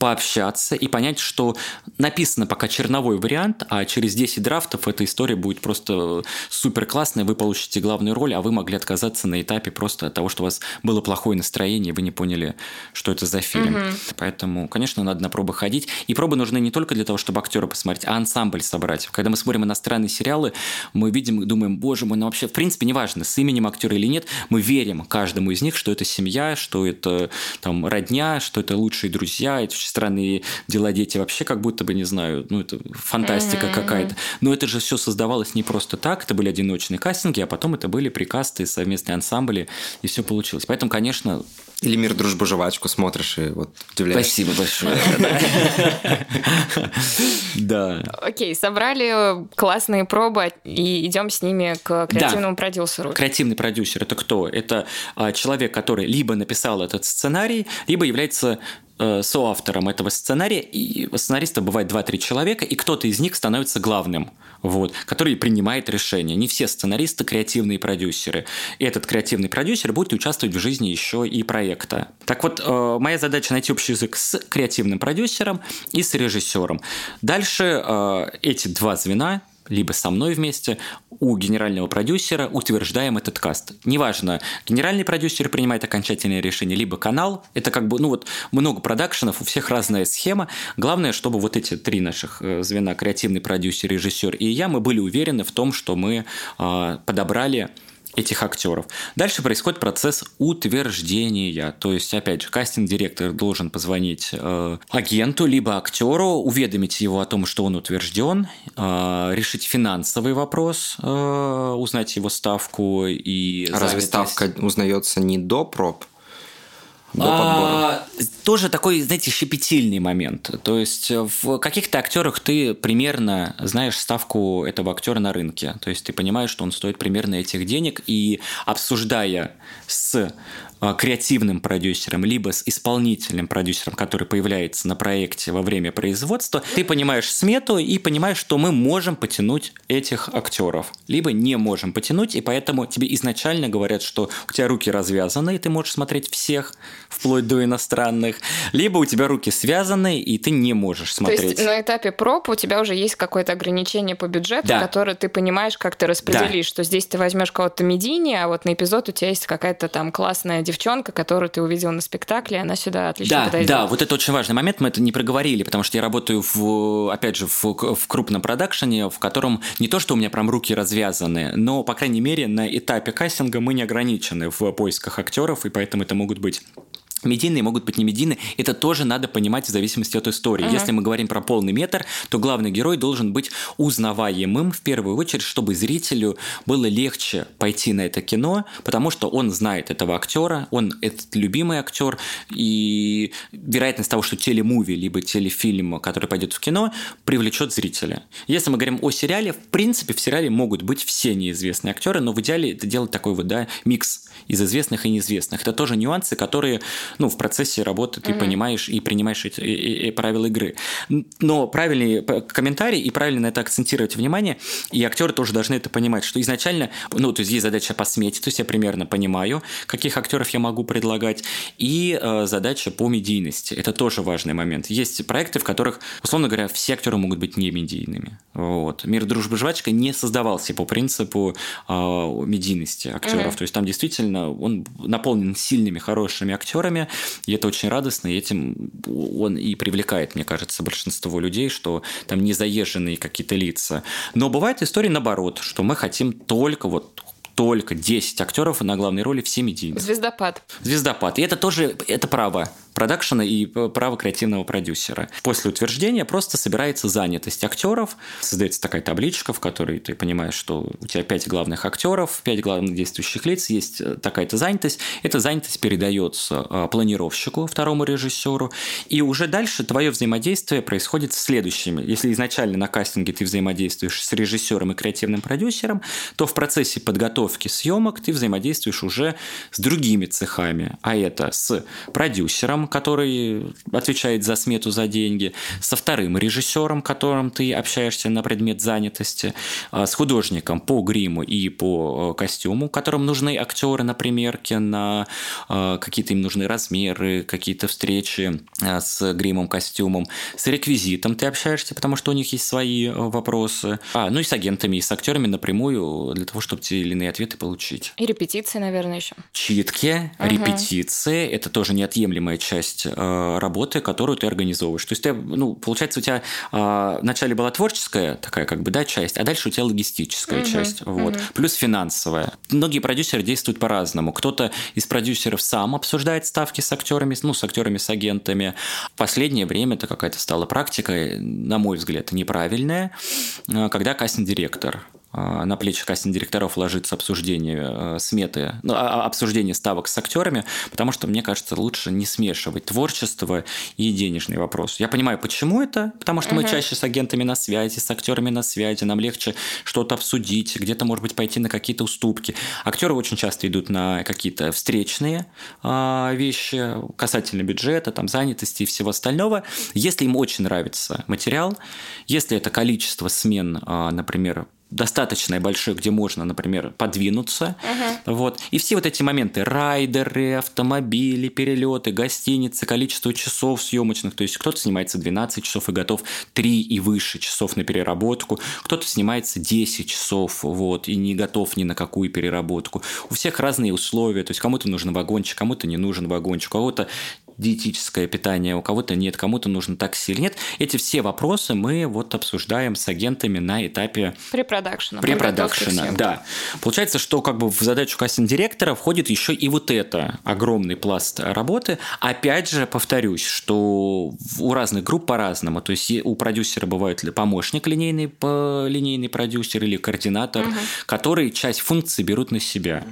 пообщаться и понять, что написано пока черновой вариант, а через 10 драфтов эта история будет просто супер классная, вы получите главную роль, а вы могли отказаться на этапе просто от того, что у вас было плохое настроение, вы не поняли, что это за фильм. Поэтому, конечно, надо на пробы ходить. И пробы нужны не только для того, чтобы актера посмотреть, а ансамбль собрать. Когда мы смотрим иностранные сериалы, мы видим и думаем, боже мой, ну вообще, в принципе, неважно, с именем актера или нет, мы верим каждому из них, что это семья, что это там родня, что это лучшие друзья, это странные дела дети, вообще как будто бы, не знаю, ну это фантастика какая-то. Но это же все создавалось не просто так, это были одиночные кастинги, а потом это были прикасты, совместные ансамбли, и все получилось. Поэтому, конечно, Или «Мир, дружбу, жвачку» смотришь и вот удивляешься. спасибо большое. Да. Окей, собрали классные пробы и идем с ними к креативному продюсеру. Креативный продюсер это кто? Это а, человек, который либо написал этот сценарий, либо является соавтором этого сценария. И сценариста бывает 2-3 человека, и кто-то из них становится главным, вот, который принимает решения. Не все сценаристы креативные продюсеры. И этот креативный продюсер будет участвовать в жизни еще и проекта. Так вот, э, моя задача найти общий язык с креативным продюсером и с режиссером. Дальше э, эти два звена либо со мной вместе, у генерального продюсера утверждаем этот каст. Неважно, генеральный продюсер принимает окончательное решение, либо канал. Это как бы, ну вот, много продакшенов, у всех разная схема. Главное, чтобы вот эти три наших э, звена, креативный продюсер, режиссер и я, мы были уверены в том, что мы э, подобрали этих актеров. Дальше происходит процесс утверждения. То есть, опять же, кастинг-директор должен позвонить э, агенту, либо актеру, уведомить его о том, что он утвержден, э, решить финансовый вопрос, э, узнать его ставку и разве ставка узнается не до проб? До? А, тоже такой, знаете, щепетильный момент. То есть в каких-то актерах ты примерно знаешь ставку этого актера на рынке. То есть ты понимаешь, что он стоит примерно этих денег, и обсуждая с креативным продюсером, либо с исполнительным продюсером, который появляется на проекте во время производства, ты понимаешь смету и понимаешь, что мы можем потянуть этих актеров, либо не можем потянуть, и поэтому тебе изначально говорят, что у тебя руки развязаны, и ты можешь смотреть всех, вплоть до иностранных, либо у тебя руки связаны, и ты не можешь смотреть. То есть на этапе проб у тебя уже есть какое-то ограничение по бюджету, да. которое ты понимаешь, как ты распределишь, да. что здесь ты возьмешь кого-то медийнее, а вот на эпизод у тебя есть какая-то там классная девчонка, которую ты увидел на спектакле, она сюда отлично да, подойдет. Да, вот это очень важный момент, мы это не проговорили, потому что я работаю, в, опять же, в, в крупном продакшене, в котором не то, что у меня прям руки развязаны, но, по крайней мере, на этапе кастинга мы не ограничены в поисках актеров, и поэтому это могут быть Медийные могут быть не медийные, это тоже надо понимать в зависимости от истории. Uh-huh. Если мы говорим про полный метр, то главный герой должен быть узнаваемым в первую очередь, чтобы зрителю было легче пойти на это кино, потому что он знает этого актера, он этот любимый актер, и вероятность того, что телемуви либо телефильм, который пойдет в кино, привлечет зрителя. Если мы говорим о сериале, в принципе, в сериале могут быть все неизвестные актеры, но в идеале это делать такой вот, да, микс из известных и неизвестных. Это тоже нюансы, которые ну, в процессе работы ты mm-hmm. понимаешь и принимаешь эти и, и правила игры. Но правильный комментарий и правильно на это акцентировать внимание, и актеры тоже должны это понимать, что изначально, ну, то есть есть задача по смете, то есть я примерно понимаю, каких актеров я могу предлагать, и э, задача по медийности. Это тоже важный момент. Есть проекты, в которых, условно говоря, все актеры могут быть не медийными. Вот. Мир дружбы жвачка не создавался по принципу э, медийности актеров. Mm-hmm. То есть там действительно он наполнен сильными, хорошими актерами, и это очень радостно, и этим он и привлекает, мне кажется, большинство людей, что там не заезженные какие-то лица. Но бывает история наоборот, что мы хотим только вот только 10 актеров на главной роли, все медийные. Звездопад. Звездопад. И это тоже, это право продакшена и право креативного продюсера. После утверждения просто собирается занятость актеров, создается такая табличка, в которой ты понимаешь, что у тебя пять главных актеров, пять главных действующих лиц, есть э, такая-то занятость. Эта занятость передается э, планировщику, второму режиссеру, и уже дальше твое взаимодействие происходит с следующими. Если изначально на кастинге ты взаимодействуешь с режиссером и креативным продюсером, то в процессе подготовки съемок ты взаимодействуешь уже с другими цехами, а это с продюсером, режиссером, который отвечает за смету за деньги, со вторым режиссером, которым ты общаешься на предмет занятости, а, с художником по гриму и по э, костюму, которым нужны актеры на примерке, на э, какие-то им нужны размеры, какие-то встречи э, с гримом, костюмом, с реквизитом ты общаешься, потому что у них есть свои вопросы, а, ну и с агентами, и с актерами напрямую для того, чтобы те или иные ответы получить. И репетиции, наверное, еще. Читки, угу. репетиции, это тоже неотъемлемая часть часть э, работы, которую ты организовываешь. То есть, ты, ну, получается, у тебя э, вначале была творческая такая, как бы, да, часть, а дальше у тебя логистическая uh-huh, часть, вот, uh-huh. плюс финансовая. Многие продюсеры действуют по-разному. Кто-то из продюсеров сам обсуждает ставки с актерами, ну, с актерами, с агентами. В последнее время это какая-то стала практика, на мой взгляд, неправильная, э, когда кастинг-директор а, на плечи кастинг-директоров ложится обсуждение э, сметы, ну, а, а, обсуждение ставок с актерами, потому что, мне кажется, лучше не смешивать творчество и денежный вопрос. Я понимаю, почему это, потому что uh-huh. мы чаще с агентами на связи, с актерами на связи, нам легче что-то обсудить, где-то, может быть, пойти на какие-то уступки. Актеры очень часто идут на какие-то встречные вещи касательно бюджета, там, занятости и всего остального. Если им очень нравится материал, если это количество смен, например, достаточно большой, где можно, например, подвинуться. Uh-huh. Вот. И все вот эти моменты, райдеры, автомобили, перелеты, гостиницы, количество часов съемочных, то есть кто-то снимается 12 часов и готов 3 и выше часов на переработку, кто-то снимается 10 часов вот, и не готов ни на какую переработку. У всех разные условия, то есть кому-то нужен вагончик, кому-то не нужен вагончик, у кого-то диетическое питание, у кого-то нет, кому-то нужно такси или нет. Эти все вопросы мы вот обсуждаем с агентами на этапе... Препродакшена. Препродакшена, да. Получается, что как бы в задачу кастинг-директора входит еще и вот это огромный пласт работы. Опять же, повторюсь, что у разных групп по-разному. То есть у продюсера бывает помощник линейный, линейный продюсер или координатор, угу. которые часть функций берут на себя.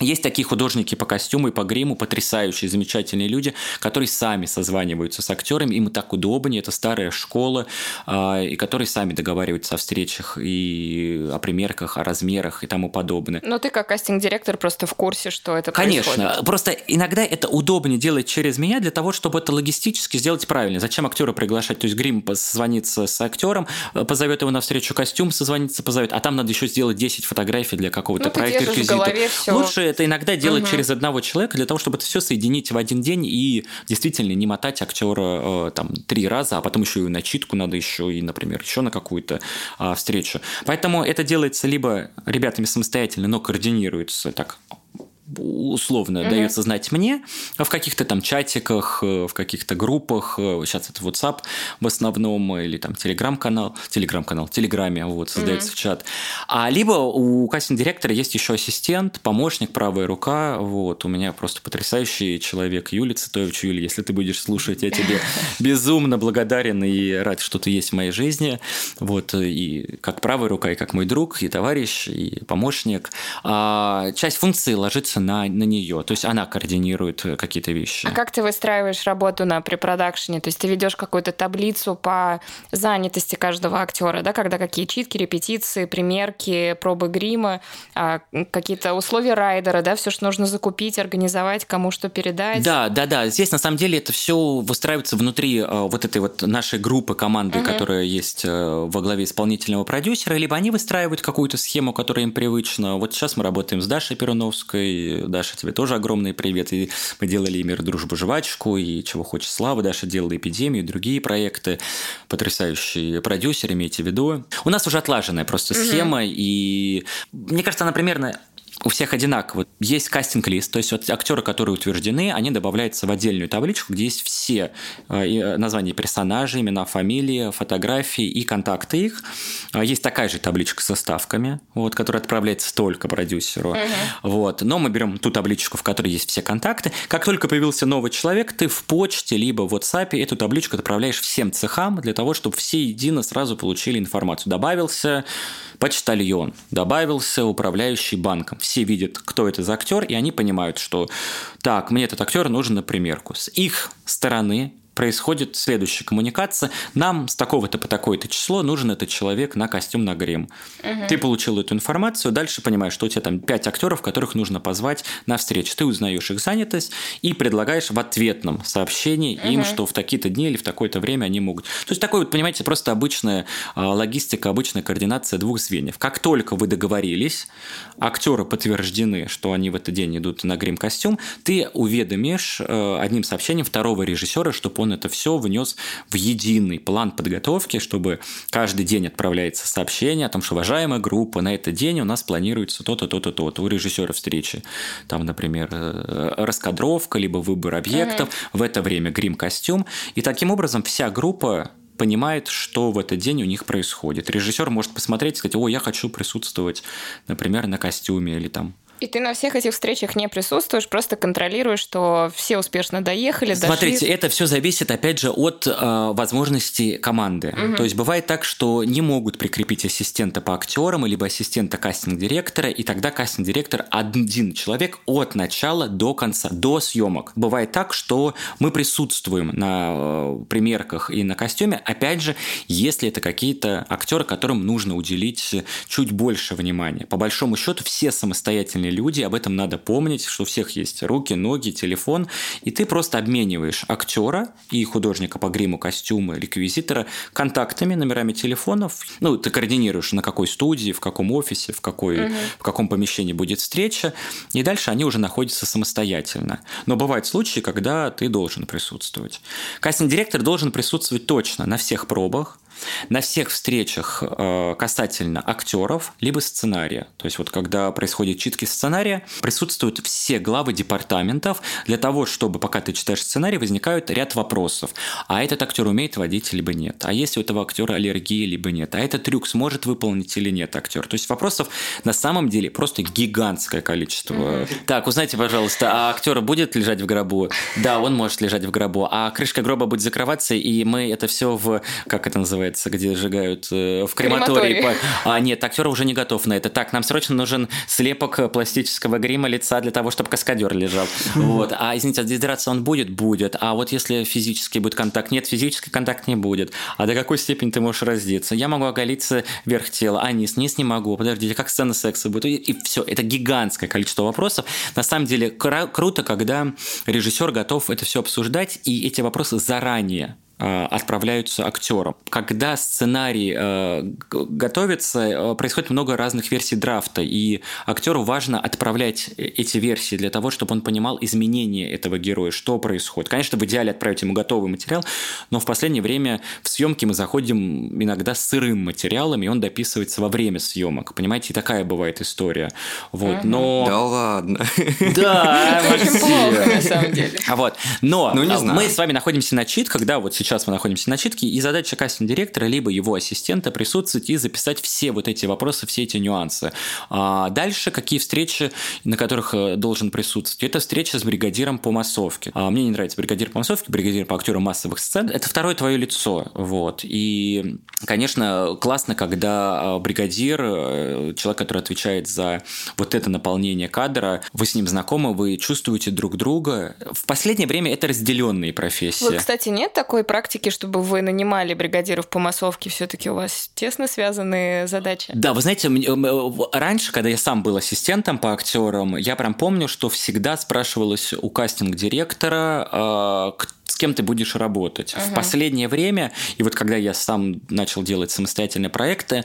Есть такие художники по костюму и по гриму, потрясающие, замечательные люди, которые сами созваниваются с актерами, им так удобнее, это старая школа, а, и которые сами договариваются о встречах и о примерках, о размерах и тому подобное. Но ты как кастинг-директор просто в курсе, что это Конечно, происходит. просто иногда это удобнее делать через меня для того, чтобы это логистически сделать правильно. Зачем актера приглашать? То есть грим созвонится с актером, э, позовет его на встречу костюм, созвонится, позовет, а там надо еще сделать 10 фотографий для какого-то ну, проекта реквизита. Лучше это иногда делать угу. через одного человека для того, чтобы это все соединить в один день и действительно не мотать актера э, там три раза, а потом еще и начитку надо еще и, например, еще на какую-то э, встречу. Поэтому это делается либо ребятами самостоятельно, но координируется так условно угу. дается знать мне в каких-то там чатиках, э, в каких-то группах. Сейчас это WhatsApp в основном, или там Telegram-канал, Telegram-канал, Телеграме вот создается угу. в чат. А либо у кастинг-директора есть еще ассистент, помощник, правая рука. Вот у меня просто потрясающий человек Юлия Цитович. Юлия, если ты будешь слушать, я тебе безумно благодарен и рад, что ты есть в моей жизни. Вот и как правая рука, и как мой друг, и товарищ, и помощник. А часть функции ложится на, на нее. То есть она координирует э, какие-то вещи. А как ты выстраиваешь работу на препродакшене? То есть ты ведешь какую-то таблицу по занятости каждого актера, да, когда какие читки, репетиции, примерки, пробы грима, а, какие-то условия райдера, да, все, что нужно закупить, организовать, кому что передать. Да, да, да. Здесь на самом деле это все выстраивается внутри э, вот этой вот нашей группы команды, угу. которая есть э, во главе исполнительного продюсера, либо они выстраивают какую-то схему, которая им привычна. Вот сейчас мы работаем с Дашей Перуновской, Даша, тебе тоже огромный привет. И мы делали и «Мир, дружбу, жвачку», и «Чего хочет слава». Даша делала «Эпидемию», и другие проекты. Потрясающий продюсер, имейте в виду. У нас уже отлаженная просто схема, угу. и мне кажется, она примерно у всех одинаково. Есть кастинг-лист, то есть вот актеры, которые утверждены, они добавляются в отдельную табличку, где есть все э, названия персонажей, имена, фамилии, фотографии и контакты их. А есть такая же табличка со ставками, вот, которая отправляется только продюсеру. Uh-huh. Вот. Но мы берем ту табличку, в которой есть все контакты. Как только появился новый человек, ты в почте либо в WhatsApp эту табличку отправляешь всем цехам для того, чтобы все едино сразу получили информацию. Добавился почтальон, добавился управляющий банком. Все видят, кто это за актер, и они понимают, что так, мне этот актер нужен на примерку. С их стороны происходит следующая коммуникация. Нам с такого-то по такое-то число нужен этот человек на костюм на грим. Угу. Ты получил эту информацию, дальше понимаешь, что у тебя там пять актеров, которых нужно позвать на встречу. Ты узнаешь их занятость и предлагаешь в ответном сообщении угу. им, что в такие-то дни или в такое-то время они могут. То есть такой вот, понимаете, просто обычная а, логистика, обычная координация двух звеньев. Как только вы договорились, актеры подтверждены, что они в этот день идут на грим-костюм, ты уведомишь э, одним сообщением второго режиссера, чтобы он это все внес в единый план подготовки, чтобы каждый день отправляется сообщение о том, что уважаемая группа, на этот день у нас планируется то-то, то-то, то-то. У режиссера встречи, там, например, э, раскадровка, либо выбор объектов, угу. в это время грим-костюм. И таким образом вся группа понимает, что в этот день у них происходит. Режиссер может посмотреть и сказать, о, я хочу присутствовать, например, на костюме или там и ты на всех этих встречах не присутствуешь, просто контролируешь, что все успешно доехали, Смотрите, дошли. это все зависит, опять же, от э, возможностей команды. Угу. То есть бывает так, что не могут прикрепить ассистента по актерам, либо ассистента кастинг-директора, и тогда кастинг-директор один человек от начала до конца, до съемок. Бывает так, что мы присутствуем на э, примерках и на костюме, опять же, если это какие-то актеры, которым нужно уделить чуть больше внимания. По большому счету, все самостоятельные люди, об этом надо помнить, что у всех есть руки, ноги, телефон, и ты просто обмениваешь актера и художника по гриму, костюма, реквизитора контактами, номерами телефонов. Ну, ты координируешь, на какой студии, в каком офисе, в, какой, угу. в каком помещении будет встреча, и дальше они уже находятся самостоятельно. Но бывают случаи, когда ты должен присутствовать. Кастинг-директор должен присутствовать точно на всех пробах, на всех встречах э, касательно актеров, либо сценария. То есть вот когда происходят читки сценария, присутствуют все главы департаментов для того, чтобы пока ты читаешь сценарий, возникают ряд вопросов. А этот актер умеет водить, либо нет? А есть у этого актера аллергия, либо нет? А этот трюк сможет выполнить или нет актер? То есть вопросов на самом деле просто гигантское количество. Mm-hmm. Так, узнайте, пожалуйста, а актер будет лежать в гробу? Да, он может лежать в гробу. А крышка гроба будет закрываться, и мы это все в, как это называется, называется, где сжигают э, в крематории. крематории. А нет, актер уже не готов на это. Так, нам срочно нужен слепок пластического грима лица для того, чтобы каскадер лежал. Вот. А извините, а дезидратация он будет? Будет. А вот если физический будет контакт? Нет, физический контакт не будет. А до какой степени ты можешь раздеться? Я могу оголиться верх тела, а низ? Низ не могу. Подождите, как сцена секса будет? И, и все. Это гигантское количество вопросов. На самом деле кру- круто, когда режиссер готов это все обсуждать и эти вопросы заранее э, отправляются актерам. Когда сценарий э, готовится, э, происходит много разных версий драфта, и актеру важно отправлять эти версии для того, чтобы он понимал изменения этого героя, что происходит. Конечно, в идеале отправить ему готовый материал, но в последнее время в съемки мы заходим иногда с сырым материалом, и он дописывается во время съемок. Понимаете, и такая бывает история. Вот, но... Да ладно. Да, Очень плохо, на самом деле. а вот, но Ну, мы с вами находимся на читках, да, вот сейчас мы находимся на читке, и задача кастинг-директора либо его ассистента присутствовать и записать все вот эти вопросы, все эти нюансы. А дальше какие встречи, на которых э, должен присутствовать? Это встреча с бригадиром по массовке. А мне не нравится бригадир по массовке, бригадир по актерам массовых сцен. Это второе твое лицо, вот. И, конечно, классно, когда э, бригадир, э, человек, который отвечает за вот это наполнение кадра, вы с ним знакомы, вы чувствуете друг друга. В последнее время это разделенные профессии. Вот, кстати, нет такой практики, чтобы вы нанимали бригадиров по массовке, все-таки у вас тесно связанные задачи? Да, вы знаете, э, раньше, когда я сам был ассистентом по актерам, я прям помню, что всегда спрашивалось у кастинг-директора, э, к- с кем ты будешь работать. В последнее время, и вот когда я сам начал делать самостоятельные проекты,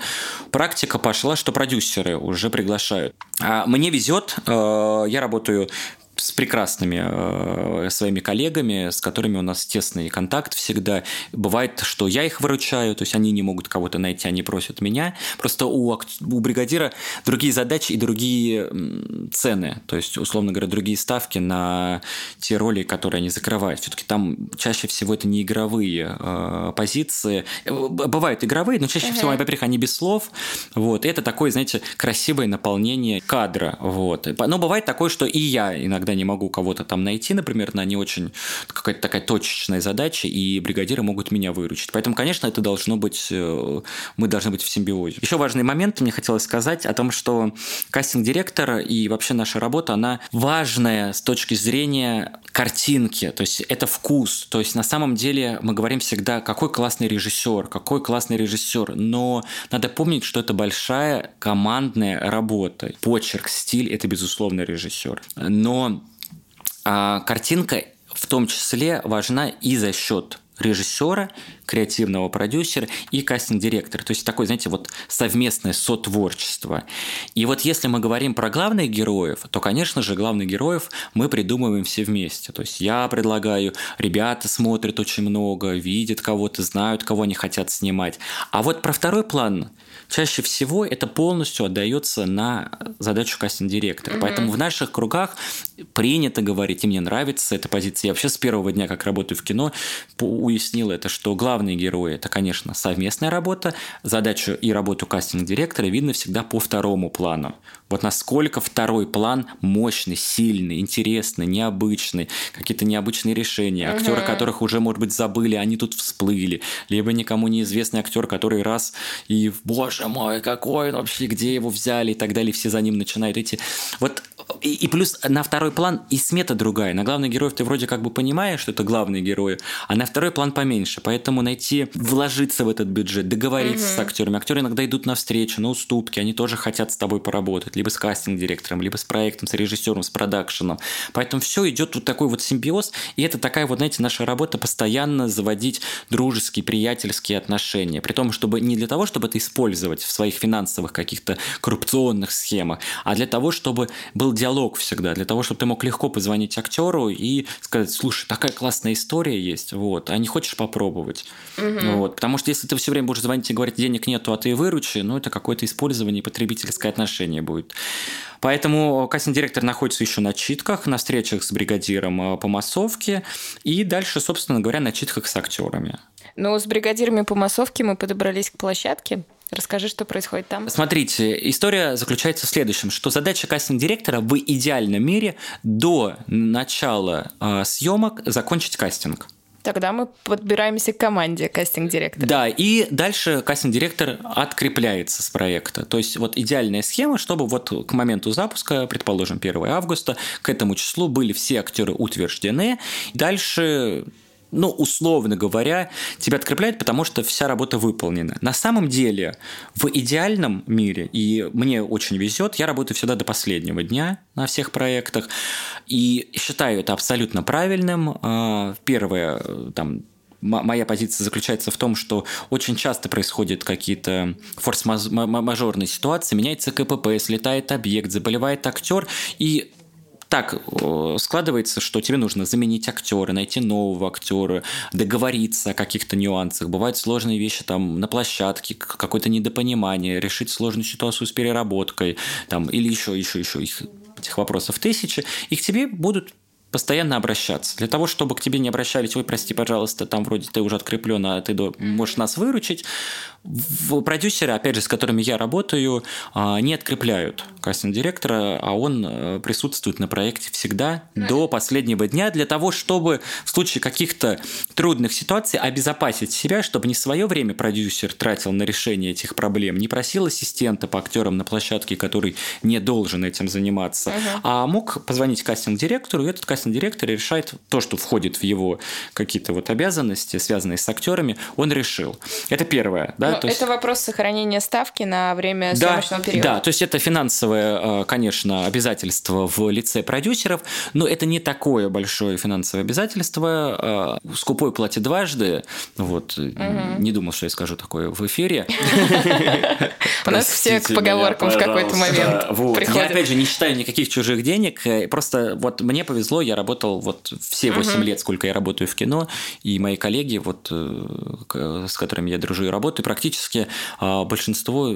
практика пошла, что продюсеры уже приглашают. А Мне везет, э, я работаю с прекрасными э, своими коллегами, с которыми у нас тесный контакт всегда. Бывает, что я их выручаю, то есть они не могут кого-то найти, они просят меня. Просто у, у бригадира другие задачи и другие цены, то есть, условно говоря, другие ставки на те роли, которые они закрывают. Все-таки там чаще всего это не игровые э, позиции. Э, Бывают игровые, но чаще всего, во-первых, они без слов. Вот. Это такое, знаете, красивое наполнение кадра. Вот. Но бывает такое, что и я иногда не могу кого-то там найти, например, на не очень какая-то такая точечная задача, и бригадиры могут меня выручить. Поэтому, конечно, это должно быть, э, мы должны быть в симбиозе. Еще важный момент мне хотелось сказать о том, что кастинг-директор и вообще наша работа, она важная с точки зрения картинки, то есть это вкус. То есть на самом деле мы говорим всегда, какой классный режиссер, какой классный режиссер, но надо помнить, что это большая командная работа. Почерк, стиль – это, безусловно, режиссер. Но а, картинка в том числе важна и за счет режиссера, креативного продюсера и кастинг-директора. То есть такое, знаете, вот совместное сотворчество. И вот если мы говорим про главных героев, то, конечно же, главных героев мы придумываем все вместе. То есть я предлагаю, ребята смотрят очень много, видят кого-то, знают, кого они хотят снимать. А вот про второй план чаще всего это полностью отдается на задачу кастинг-директора. Поэтому в наших кругах принято говорить, и мне нравится эта позиция. Я вообще с первого дня, как работаю в кино, уяснил это, что главные герои – это, конечно, совместная работа. Задачу и работу кастинг-директора видно всегда по второму плану. Вот насколько второй план мощный, сильный, интересный, необычный, какие-то необычные решения, актеры, которых уже, может быть, забыли, они тут всплыли, либо никому неизвестный актер, который раз и, боже мой, какой он вообще, где его взяли и так далее, все за ним начинают идти. Вот и, и плюс на второй план и смета другая. На главных героев ты вроде как бы понимаешь, что это главные герои, а на второй план поменьше. Поэтому найти, вложиться в этот бюджет, договориться с актерами. Актеры иногда идут навстречу, на уступки, они тоже хотят с тобой поработать, либо с кастинг-директором, либо с проектом, с режиссером, с продакшеном. Поэтому все идет вот такой вот симбиоз, и это такая вот, знаете, наша работа постоянно заводить дружеские, приятельские отношения. При том, чтобы не для того, чтобы это использовать в своих финансовых каких-то коррупционных схемах, а для того, чтобы был диалог всегда, для того, чтобы ты мог легко позвонить актеру и сказать, слушай, такая классная история есть, вот, а не хочешь попробовать? Вот, потому что если ты все время будешь звонить и говорить, денег нету, а ты выручи, ну, это какое-то использование и потребительское отношение будет. Поэтому кастинг-директор находится еще на читках, на встречах с бригадиром э, по массовке и дальше, собственно говоря, на читках с актерами. Ну, с бригадирами по массовке мы подобрались к площадке. Расскажи, что происходит там. Смотрите, история заключается в следующем, что задача кастинг-директора в идеальном мире до начала э, съемок закончить кастинг. Тогда мы подбираемся к команде кастинг-директора. Да, и дальше кастинг-директор открепляется с проекта. То есть вот идеальная схема, чтобы вот к моменту запуска, предположим, 1 августа, к этому числу были все актеры утверждены. Дальше ну, условно говоря, тебя открепляют, потому что вся работа выполнена. На самом деле, в идеальном мире, и мне очень везет, я работаю всегда до последнего дня на всех проектах, и считаю это абсолютно правильным. А, Первое, там, моя позиция заключается в том, что очень часто происходят какие-то форс-мажорные ситуации, меняется КПП, слетает объект, заболевает актер, и так складывается, что тебе нужно заменить актера, найти нового актера, договориться о каких-то нюансах. Бывают сложные вещи там на площадке, какое-то недопонимание, решить сложную ситуацию с переработкой, там, или еще, еще, еще. Их, этих вопросов тысячи, и к тебе будут постоянно обращаться. Для того, чтобы к тебе не обращались, ой, прости, пожалуйста, там вроде ты уже откреплен, а ты можешь нас выручить, продюсеры, опять же, с которыми я работаю, а, не открепляют кастинг-директора, а он э, присутствует на проекте всегда до последнего дня для того, чтобы в случае каких-то трудных ситуаций обезопасить себя, чтобы не свое время продюсер тратил на решение этих проблем, не просил ассистента по актерам на площадке, который не должен этим заниматься, uh-huh. а мог позвонить кастинг-директору, и этот кастинг-директор решает то, что входит в его какие-то вот обязанности, связанные с актерами, он решил. Это первое, да, ну, то есть... Это вопрос сохранения ставки на время да, съемочного периода. Да, то есть это финансовое, э, конечно, обязательство в лице продюсеров, но это не такое большое финансовое обязательство. Э, скупой платит дважды. Вот, угу. не думал, что я скажу такое в эфире. У нас все к поговоркам в какой-то момент Я, опять же, не считаю никаких чужих денег. Просто вот мне повезло, я работал вот все 8 лет, сколько я работаю в кино, и мои коллеги, вот, с которыми я дружу и работаю, практически практически а, большинство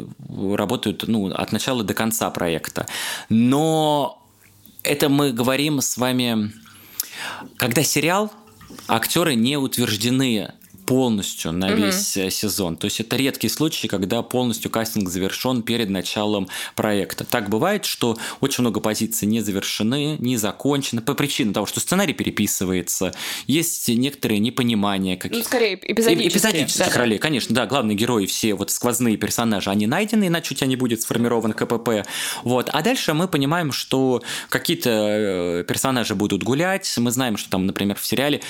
работают ну, от начала до конца проекта. Но это мы говорим с вами, когда сериал, актеры не утверждены полностью на угу. весь э, сезон. То есть это редкий случай, когда полностью кастинг завершен перед началом проекта. Так бывает, что очень много позиций не завершены, не закончены по причине того, что сценарий переписывается, есть некоторые непонимания каких-то. Ну, скорее, эпизодические. Эпизодических да. ролей, конечно, да, главные герои, все вот сквозные персонажи, они найдены, иначе у тебя не будет сформирован КПП. Вот. А дальше мы понимаем, что какие-то э, персонажи будут гулять, мы знаем, что там, например, в сериале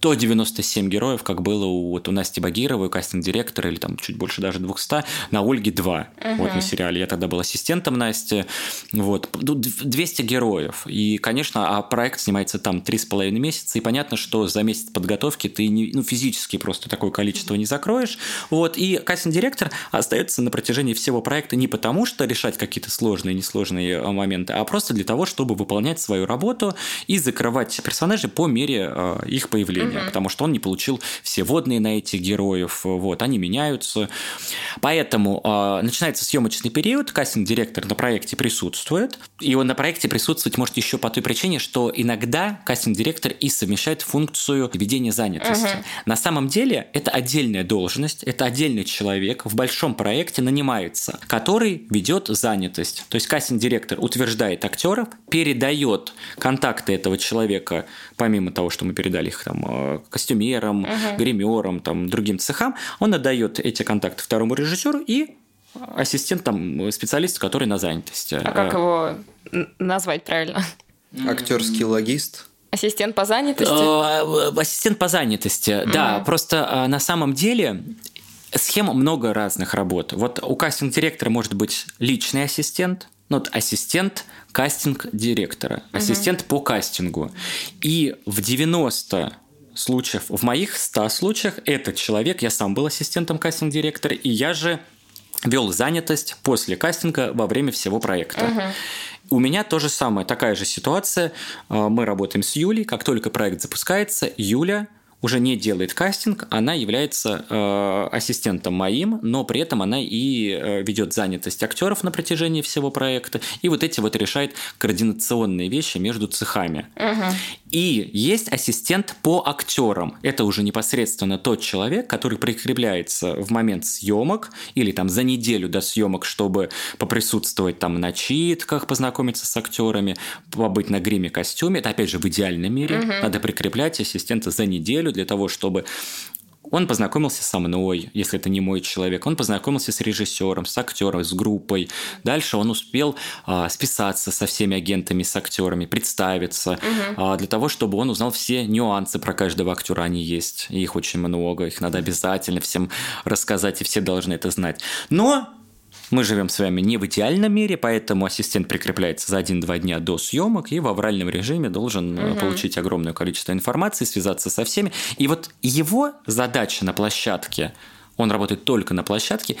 197 героев, как было у, вот, у Насти Багировой, кастинг-директора, или там чуть больше даже 200, на Ольге 2, uh-huh. вот на сериале. Я тогда был ассистентом Насти. Вот. 200 героев. И, конечно, а проект снимается там 3,5 месяца, и понятно, что за месяц подготовки ты не, ну, физически просто такое количество не закроешь. Вот. И кастинг-директор остается на протяжении всего проекта не потому, что решать какие-то сложные, несложные а, моменты, а просто для того, чтобы выполнять свою работу и закрывать персонажей по мере э, их появления угу. потому что он не получил все водные на этих героев, вот, они меняются. Поэтому э, начинается съемочный период, кастинг-директор на проекте присутствует, и он на проекте присутствовать может еще по той причине, что иногда кастинг-директор и совмещает функцию ведения занятости. Угу. На самом деле это отдельная должность, это отдельный человек в большом проекте нанимается, который ведет занятость. То есть кастинг-директор утверждает актеров, передает контакты этого человека, помимо того, что мы передали их там э, костюмерам, угу. гримерам, там, другим цехам, он отдает эти контакты второму режиссеру и ассистент, там, специалист, который на занятости. А как его назвать правильно? Актерский логист. Ассистент по занятости? Э, ассистент по занятости, да. Просто э, на самом деле схем много разных работ. Вот у кастинг-директора может быть личный ассистент, ну, вот ассистент кастинг-директора, ассистент по кастингу. И в 90 случаев, в моих 100 случаях этот человек, я сам был ассистентом кастинг-директора, и я же вел занятость после кастинга во время всего проекта. Угу. У меня то же самое, такая же ситуация. А, мы работаем с Юлей. Как только проект запускается, Юля уже не делает кастинг, она является э, ассистентом моим, но при этом она и э, ведет занятость актеров на протяжении всего проекта, и вот эти вот решает координационные вещи между цехами. Угу. И есть ассистент по актерам. Это уже непосредственно тот человек, который прикрепляется в момент съемок или там за неделю до съемок, чтобы поприсутствовать там на читках, познакомиться с актерами, побыть на гриме костюме. Это опять же в идеальном мире. Угу. Надо прикреплять ассистента за неделю неделю для того, чтобы он познакомился со мной, если это не мой человек. Он познакомился с режиссером, с актером, с группой. Дальше он успел а, списаться со всеми агентами, с актерами, представиться, угу. а, для того, чтобы он узнал все нюансы про каждого актера. Они есть, их очень много, их надо обязательно всем рассказать, и все должны это знать. Но Мы живем с вами не в идеальном мире, поэтому ассистент прикрепляется за один-два дня до съемок и в авральном режиме должен угу. получить огромное количество информации, связаться со всеми. И вот его задача на площадке он работает только на площадке,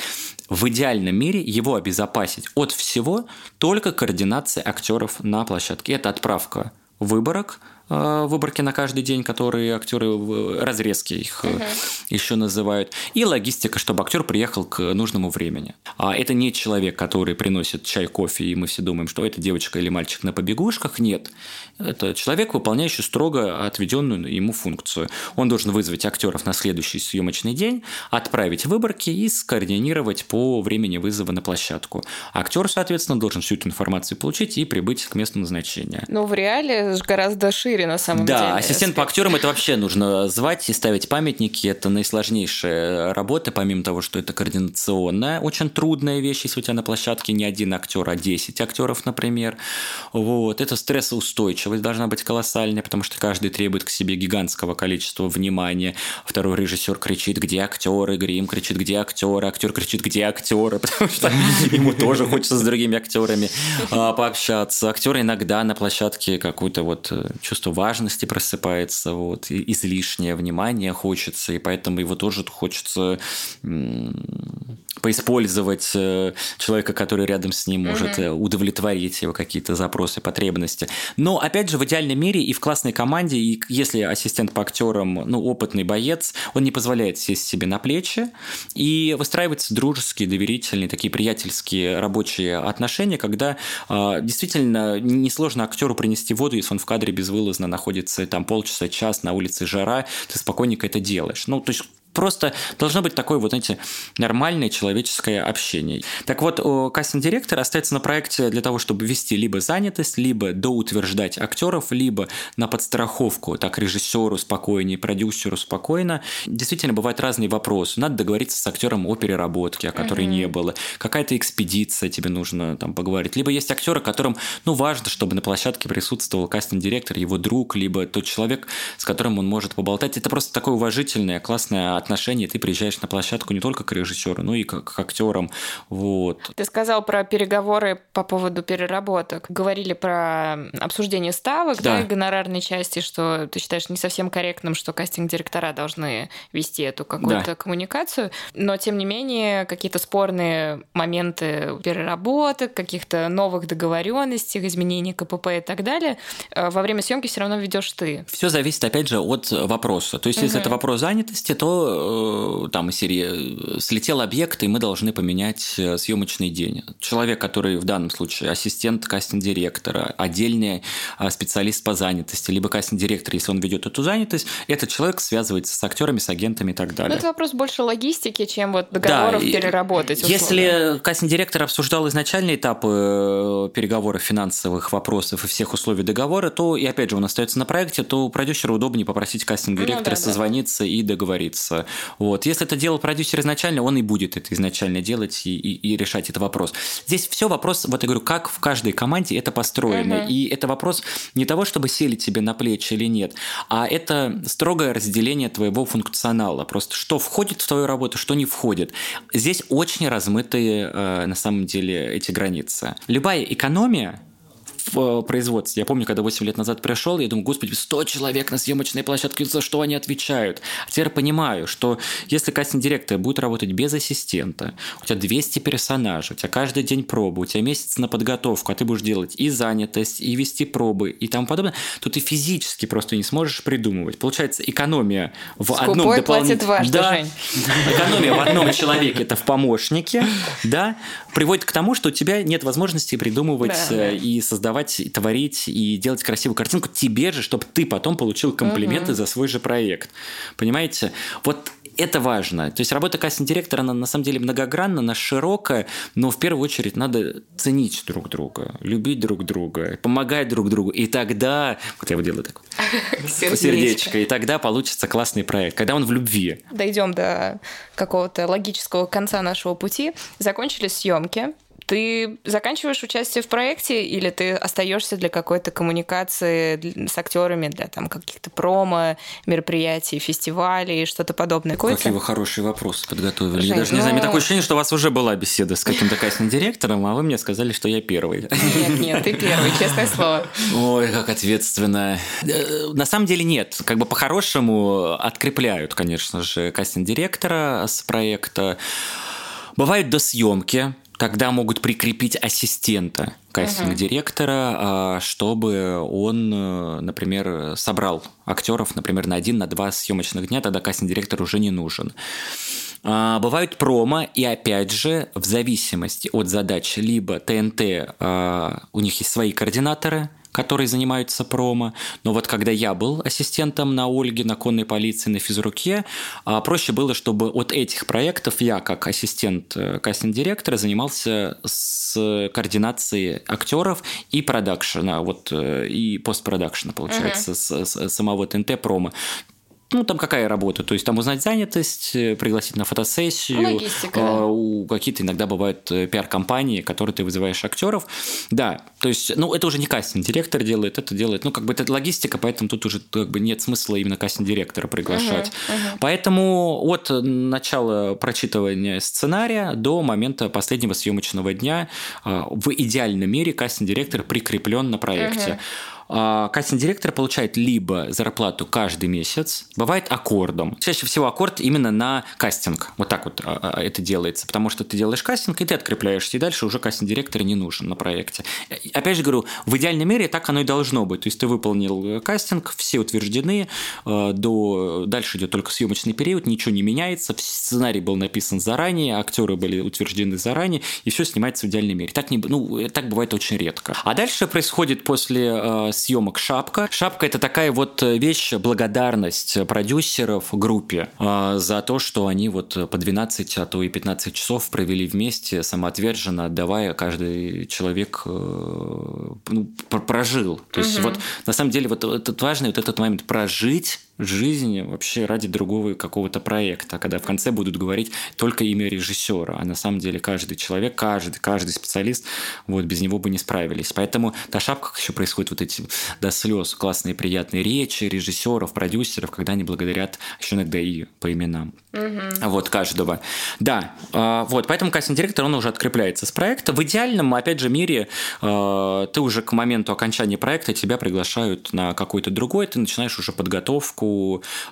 в идеальном мире его обезопасить от всего только координация актеров на площадке. Это отправка выборок, выборки на каждый день, которые актеры разрезки их uh-huh. еще называют, и логистика, чтобы актер приехал к нужному времени. А это не человек, который приносит чай, кофе, и мы все думаем, что это девочка или мальчик на побегушках. Нет, это человек, выполняющий строго отведенную ему функцию. Он должен вызвать актеров на следующий съемочный день, отправить выборки и скоординировать по времени вызова на площадку. Актер, соответственно, должен всю эту информацию получить и прибыть к месту назначения. Но в реале гораздо шире шире на самом да, деле. Да, ассистент по актерам это вообще нужно звать и ставить памятники. Это наисложнейшая работа, помимо того, что это координационная, очень трудная вещь, если у тебя на площадке не один актер, а 10 актеров, например. Вот. Это стрессоустойчивость должна быть колоссальная, потому что каждый требует к себе гигантского количества внимания. Второй режиссер кричит, где актеры, грим кричит, где актеры, актер кричит, где актеры, потому что ему тоже хочется с другими актерами а, пообщаться. Актеры иногда на площадке какую-то вот э, чувство чувство важности просыпается, вот, излишнее внимание хочется, и поэтому его тоже хочется поиспользовать э, человека, который рядом с ним может mm-hmm. удовлетворить его какие-то запросы, потребности. Но, опять же, в идеальном мире и в классной команде, и если ассистент по актерам, ну, опытный боец, он не позволяет сесть себе на плечи, и выстраиваются дружеские, доверительные, такие приятельские рабочие отношения, когда э, действительно несложно актеру принести воду, если он в кадре безвылазно находится там полчаса, час, на улице жара, ты спокойненько это делаешь. Ну, то есть Просто должно быть такое вот, знаете, нормальное человеческое общение. Так вот, кастинг-директор остается на проекте для того, чтобы вести либо занятость, либо доутверждать актеров, либо на подстраховку, так режиссеру спокойнее, продюсеру спокойно. Действительно, бывают разные вопросы. Надо договориться с актером о переработке, о которой mm-hmm. не было. Какая-то экспедиция тебе нужно там поговорить. Либо есть актеры, которым, ну, важно, чтобы на площадке присутствовал кастинг-директор, его друг, либо тот человек, с которым он может поболтать. Это просто такое уважительное, классное отношение ты приезжаешь на площадку не только к режиссеру, но и к, к актерам. Вот. Ты сказал про переговоры по поводу переработок. Говорили про обсуждение ставок, да, да и гонорарной части, что ты считаешь не совсем корректным, что кастинг-директора должны вести эту какую-то да. коммуникацию. Но, тем не менее, какие-то спорные моменты переработок, каких-то новых договоренностей, изменений КПП и так далее, э, во время съемки все равно ведешь ты. Все зависит, опять же, от вопроса. То есть, угу. если это вопрос занятости, то Э, там из серии э, слетел объект, и мы должны поменять э, съемочный день. Человек, который в данном случае ассистент кастинг-директора, отдельный специалист по занятости, либо кастинг-директор, если он ведет эту занятость, этот человек связывается с актерами, с агентами и так далее. Но это вопрос больше логистики, чем вот договоров да, переработать. Условно. Если кастинг-директор обсуждал изначальные этапы переговоров финансовых вопросов и всех условий договора, то, и опять же, он остается на проекте, то продюсеру удобнее попросить кастинг-директора ну, да, созвониться да. и договориться. Вот. Если это делал продюсер изначально, он и будет это изначально делать и, и, и решать этот вопрос. Здесь все вопрос, вот я говорю, как в каждой команде это построено. Uh-huh. И это вопрос не того, чтобы сели тебе на плечи или нет, а это строгое разделение твоего функционала. Просто что входит в твою работу, что не входит. Здесь очень размытые э, на самом деле эти границы. Любая экономия в производстве. Я помню, когда 8 лет назад пришел, я думаю, господи, 100 человек на съемочной площадке, за что они отвечают? А теперь понимаю, что если кастинг-директор будет работать без ассистента, у тебя 200 персонажей, у тебя каждый день пробы, у тебя месяц на подготовку, а ты будешь делать и занятость, и вести пробы, и тому подобное, то ты физически просто не сможешь придумывать. Получается, экономия в Скупой одном дополнительном... Да, Жень. экономия в одном человеке, это в помощнике, да, приводит к тому, что у тебя нет возможности придумывать да, и создавать создавать, творить и делать красивую картинку тебе же, чтобы ты потом получил комплименты угу. за свой же проект. Понимаете? Вот это важно. То есть работа кастинг-директора, она на самом деле многогранна, она широкая, но в первую очередь надо ценить друг друга, любить друг друга, помогать друг другу. И тогда, вот я вот делаю так, сердечко, и тогда получится классный проект, когда он в любви. Дойдем до какого-то логического конца нашего пути. Закончили съемки, Ты заканчиваешь участие в проекте или ты остаешься для какой-то коммуникации с актерами, для там каких-то промо, мероприятий, фестивалей, что-то подобное? Какие вы хорошие вопросы подготовили. Жень, я даже ну... не знаю, мне такое ощущение, что у вас уже была беседа с каким-то кастинг-директором, а вы мне сказали, что я первый. Нет, нет, ты первый, честное слово. Ой, как ответственно. Э, на самом деле нет. Как бы по-хорошему открепляют, конечно же, кастинг-директора с проекта. Бывают до съемки, тогда могут прикрепить ассистента кастинг-директора, а, чтобы он, э, например, собрал актеров, например, на один, на два съемочных дня, тогда кастинг-директор уже не нужен. А, бывают промо, и опять же, в зависимости от задач, либо ТНТ, а, у них есть свои координаторы, которые занимаются промо. Но вот когда я был ассистентом на Ольге, на конной полиции, на физруке, а, проще было, чтобы от этих проектов я, как ассистент э, кастинг-директора, занимался с координацией актеров и продакшена, вот, э, и постпродакшена, получается, uh-huh. с, с самого ТНТ промо ну, там какая работа? То есть там узнать занятость, э, пригласить на фотосессию. Логистика. А, у какие-то иногда бывают э, пиар-компании, которые ты вызываешь актеров. Да, то есть, ну, это уже не кастинг-директор делает, это делает, ну, как бы это логистика, поэтому тут уже как бы нет смысла именно кастинг-директора приглашать. Uh-huh, uh-huh. Поэтому от начала прочитывания сценария до момента последнего съемочного дня в идеальном мире кастинг-директор прикреплен на проекте. Uh-huh. А, кастинг-директор получает либо зарплату каждый месяц, бывает аккордом. Чаще всего аккорд именно на кастинг. Вот так вот а, а, это делается, потому что ты делаешь кастинг, и ты открепляешься, и дальше уже кастинг-директор не нужен на проекте. Опять же говорю, в идеальном мире так оно и должно быть. То есть ты выполнил э, кастинг, все утверждены, э, до... дальше идет только съемочный период, ничего не меняется, сценарий был написан заранее, актеры были утверждены заранее, и все снимается в идеальном мире. Так, не... ну, так бывает очень редко. А дальше происходит после э, съемок «Шапка». «Шапка» — это такая вот вещь, благодарность продюсеров группе э, за то, что они вот по 12, а то и 15 часов провели вместе, самоотверженно отдавая, каждый человек э, ну, прожил. То есть угу. вот на самом деле вот этот важный вот этот момент прожить жизни вообще ради другого какого-то проекта, когда в конце будут говорить только имя режиссера, а на самом деле каждый человек, каждый, каждый специалист, вот без него бы не справились. Поэтому на шапках еще происходят вот эти до слез классные приятные речи режиссеров, продюсеров, когда они благодарят еще иногда и по именам. Угу. Вот каждого. Да, а, вот, поэтому кастинг-директор, он уже открепляется с проекта. В идеальном, опять же, мире а, ты уже к моменту окончания проекта тебя приглашают на какой-то другой, ты начинаешь уже подготовку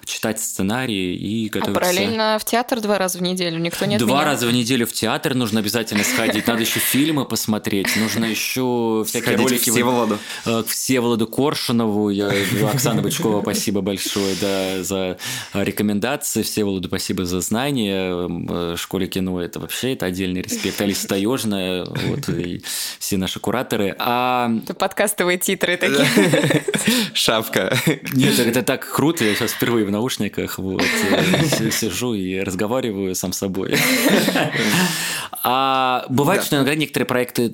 читать сценарии и готовиться. А параллельно в театр два раза в неделю никто не Два раза в неделю в театр нужно обязательно сходить. Надо еще фильмы посмотреть, нужно еще всякие ролики. К Всеволоду. К Всеволоду Коршунову. Я, Оксана Бычкова, спасибо большое да, за рекомендации. Всеволоду спасибо за знания. Школе кино это вообще это отдельный респект. Алиса Таежная, вот, и все наши кураторы. А... Это подкастовые титры такие. Шапка. Нет, это так круто я сейчас впервые в наушниках вот, э, сижу и разговариваю сам с собой. А бывает, да. что иногда некоторые проекты,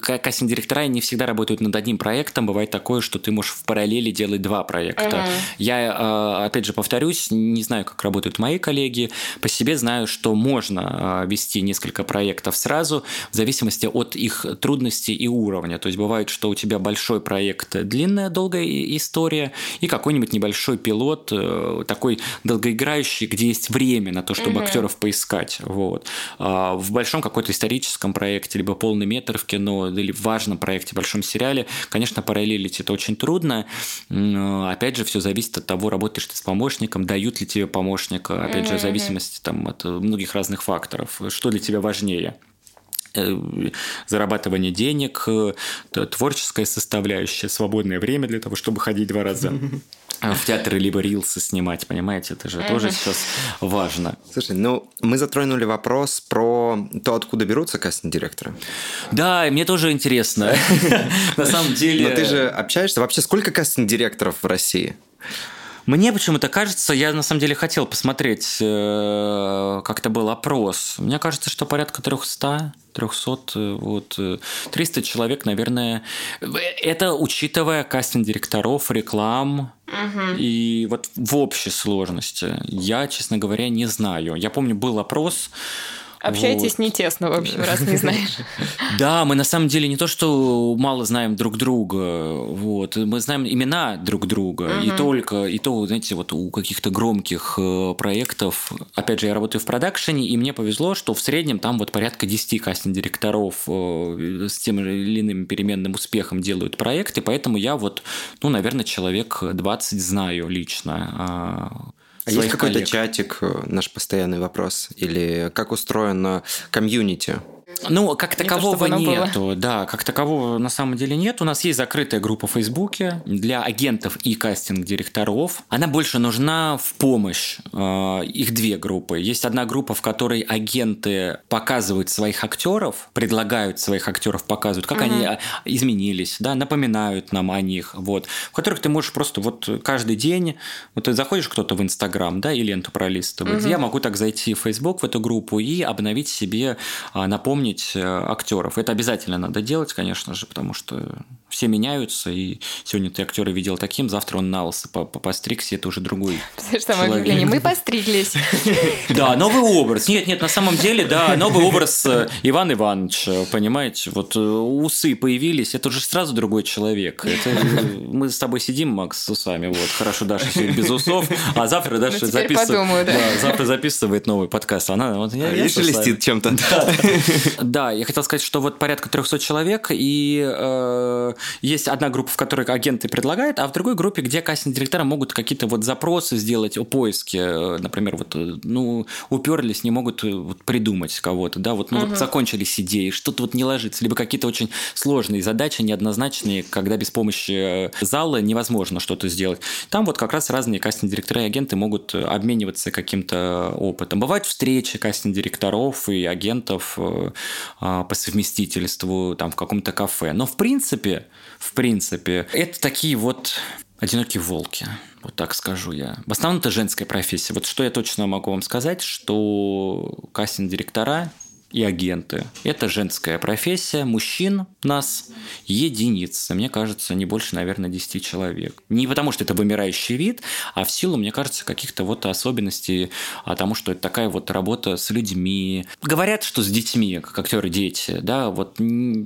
кастинг-директора не всегда работают над одним проектом. Бывает такое, что ты можешь в параллели делать два проекта. Uh-huh. Я, а, опять же, повторюсь, не знаю, как работают мои коллеги. По себе знаю, что можно а, вести несколько проектов сразу, в зависимости от их трудностей и уровня. То есть бывает, что у тебя большой проект, длинная, долгая история, и какой-нибудь небольшой пилот, э, такой долгоиграющий, где есть время на то, чтобы uh-huh. актеров поискать. Вот. А в большом каком-то историческом проекте, либо полный метр в кино, или в важном проекте, большом сериале, конечно, параллелить это очень трудно. Опять же, все зависит от того, работаешь ты с помощником, дают ли тебе помощника, опять же, в зависимости там, от многих разных факторов. Что для тебя важнее? Э, зарабатывание денег, э, творческая составляющая, свободное время для того, чтобы ходить два раза в театры либо рилсы снимать, понимаете, это же тоже сейчас важно. Слушай, ну мы затронули вопрос про то, откуда берутся кастинг-директоры. Да, мне тоже интересно. На самом деле... Но ты же общаешься. Вообще, сколько кастинг-директоров в России? Мне почему-то кажется, я на самом деле хотел посмотреть, э, как это был опрос. Мне кажется, что порядка 300, 300, э, вот 300 э, человек, наверное. Это учитывая кастинг директоров, реклам, Угу. И вот в общей сложности я, честно говоря, не знаю. Я помню, был опрос, Общаетесь вот. не тесно, в общем, раз не знаешь. Да, мы на самом деле не то, что мало знаем друг друга, вот, мы знаем имена друг друга, и только, и то, знаете, вот у каких-то громких э, проектов, опять же, я работаю в продакшене, и мне повезло, что в среднем там вот порядка 10 кастинг-директоров э, с тем или иным переменным успехом делают проекты, поэтому я вот, ну, наверное, человек 20 знаю лично а, есть какой-то чатик, э, наш постоянный вопрос? Или как устроено комьюнити? Ну, как такового не то, нету, было. да, как такового на самом деле нет. У нас есть закрытая группа в Фейсбуке для агентов и кастинг-директоров. Она больше нужна в помощь. Э, их две группы. Есть одна группа, в которой агенты показывают своих актеров, предлагают своих актеров, показывают, как угу. они а, изменились, да, напоминают нам о них, вот, в которых ты можешь просто вот каждый день, вот ты заходишь кто-то в Инстаграм, да, и ленту пролистывать. Угу. Я могу так зайти в Фейсбук, в эту группу и обновить себе, а, напомнить помнить э, актеров. Это обязательно надо делать, конечно же, потому что все меняются, и сегодня ты актера видел таким, завтра он на лысо постригся, это уже другой Что там объявление? Мы постриглись. Да, новый образ. Нет, нет, на самом деле, да, новый образ э, Иван Иванович, понимаете, вот э, усы появились, это уже сразу другой человек. Мы с тобой сидим, Макс, с усами, вот, хорошо, Даша сегодня без усов, а завтра Даша ну, записывает... да. завтра записывает новый подкаст. Она, вот, я, я шелестит чем-то. Да, я хотел сказать, что вот порядка 300 человек, и э, есть одна группа, в которой агенты предлагают, а в другой группе, где кастинг-директора могут какие-то вот запросы сделать о поиске, э, например, вот, э, ну, уперлись, не могут э, вот, придумать кого-то, да, вот, ну, угу. вот закончились идеи, что-то вот не ложится, либо какие-то очень сложные задачи, неоднозначные, когда без помощи зала невозможно что-то сделать. Там вот как раз разные кастинг-директора и агенты могут обмениваться каким-то опытом. Бывают встречи кастинг-директоров и агентов а, по совместительству там в каком-то кафе. Но в принципе, в принципе, это такие вот одинокие волки. Вот так скажу я. В основном это женская профессия. Вот что я точно могу вам сказать, что кастинг-директора и агенты. Это женская профессия. Мужчин нас единицы. Мне кажется, не больше, наверное, 10 человек. Не потому, что это вымирающий вид, а в силу, мне кажется, каких-то вот особенностей, а тому, что это такая вот работа с людьми. Говорят, что с детьми, как актеры дети, да, вот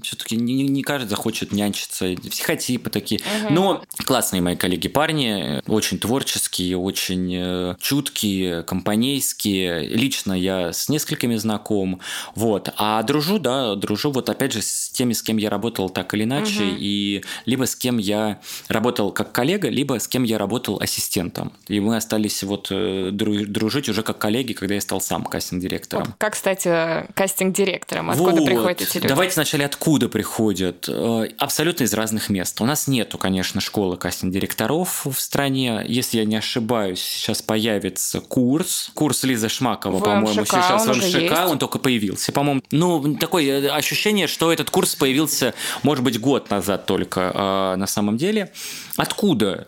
все-таки не, не каждый захочет нянчиться, психотипы такие. Угу. Но классные мои коллеги парни, очень творческие, очень э, чуткие, компанейские. Лично я с несколькими знаком. Вот. А дружу, да, дружу вот опять же с теми, с кем я работал так или иначе, угу. и либо с кем я работал как коллега, либо с кем я работал ассистентом. И мы остались вот э, дружить уже как коллеги, когда я стал сам кастинг-директором. Вот как стать кастинг-директором? Откуда вот. приходят эти люди? Давайте вначале откуда приходят. Э, абсолютно из разных мест. У нас нету, конечно, школы кастинг-директоров в стране. Если я не ошибаюсь, сейчас появится курс. Курс Лизы Шмакова, по-моему, сейчас в МШК. Он только появился появился, по-моему. Ну, такое э, ощущение, что этот курс появился, может быть, год назад только а на самом деле. Откуда?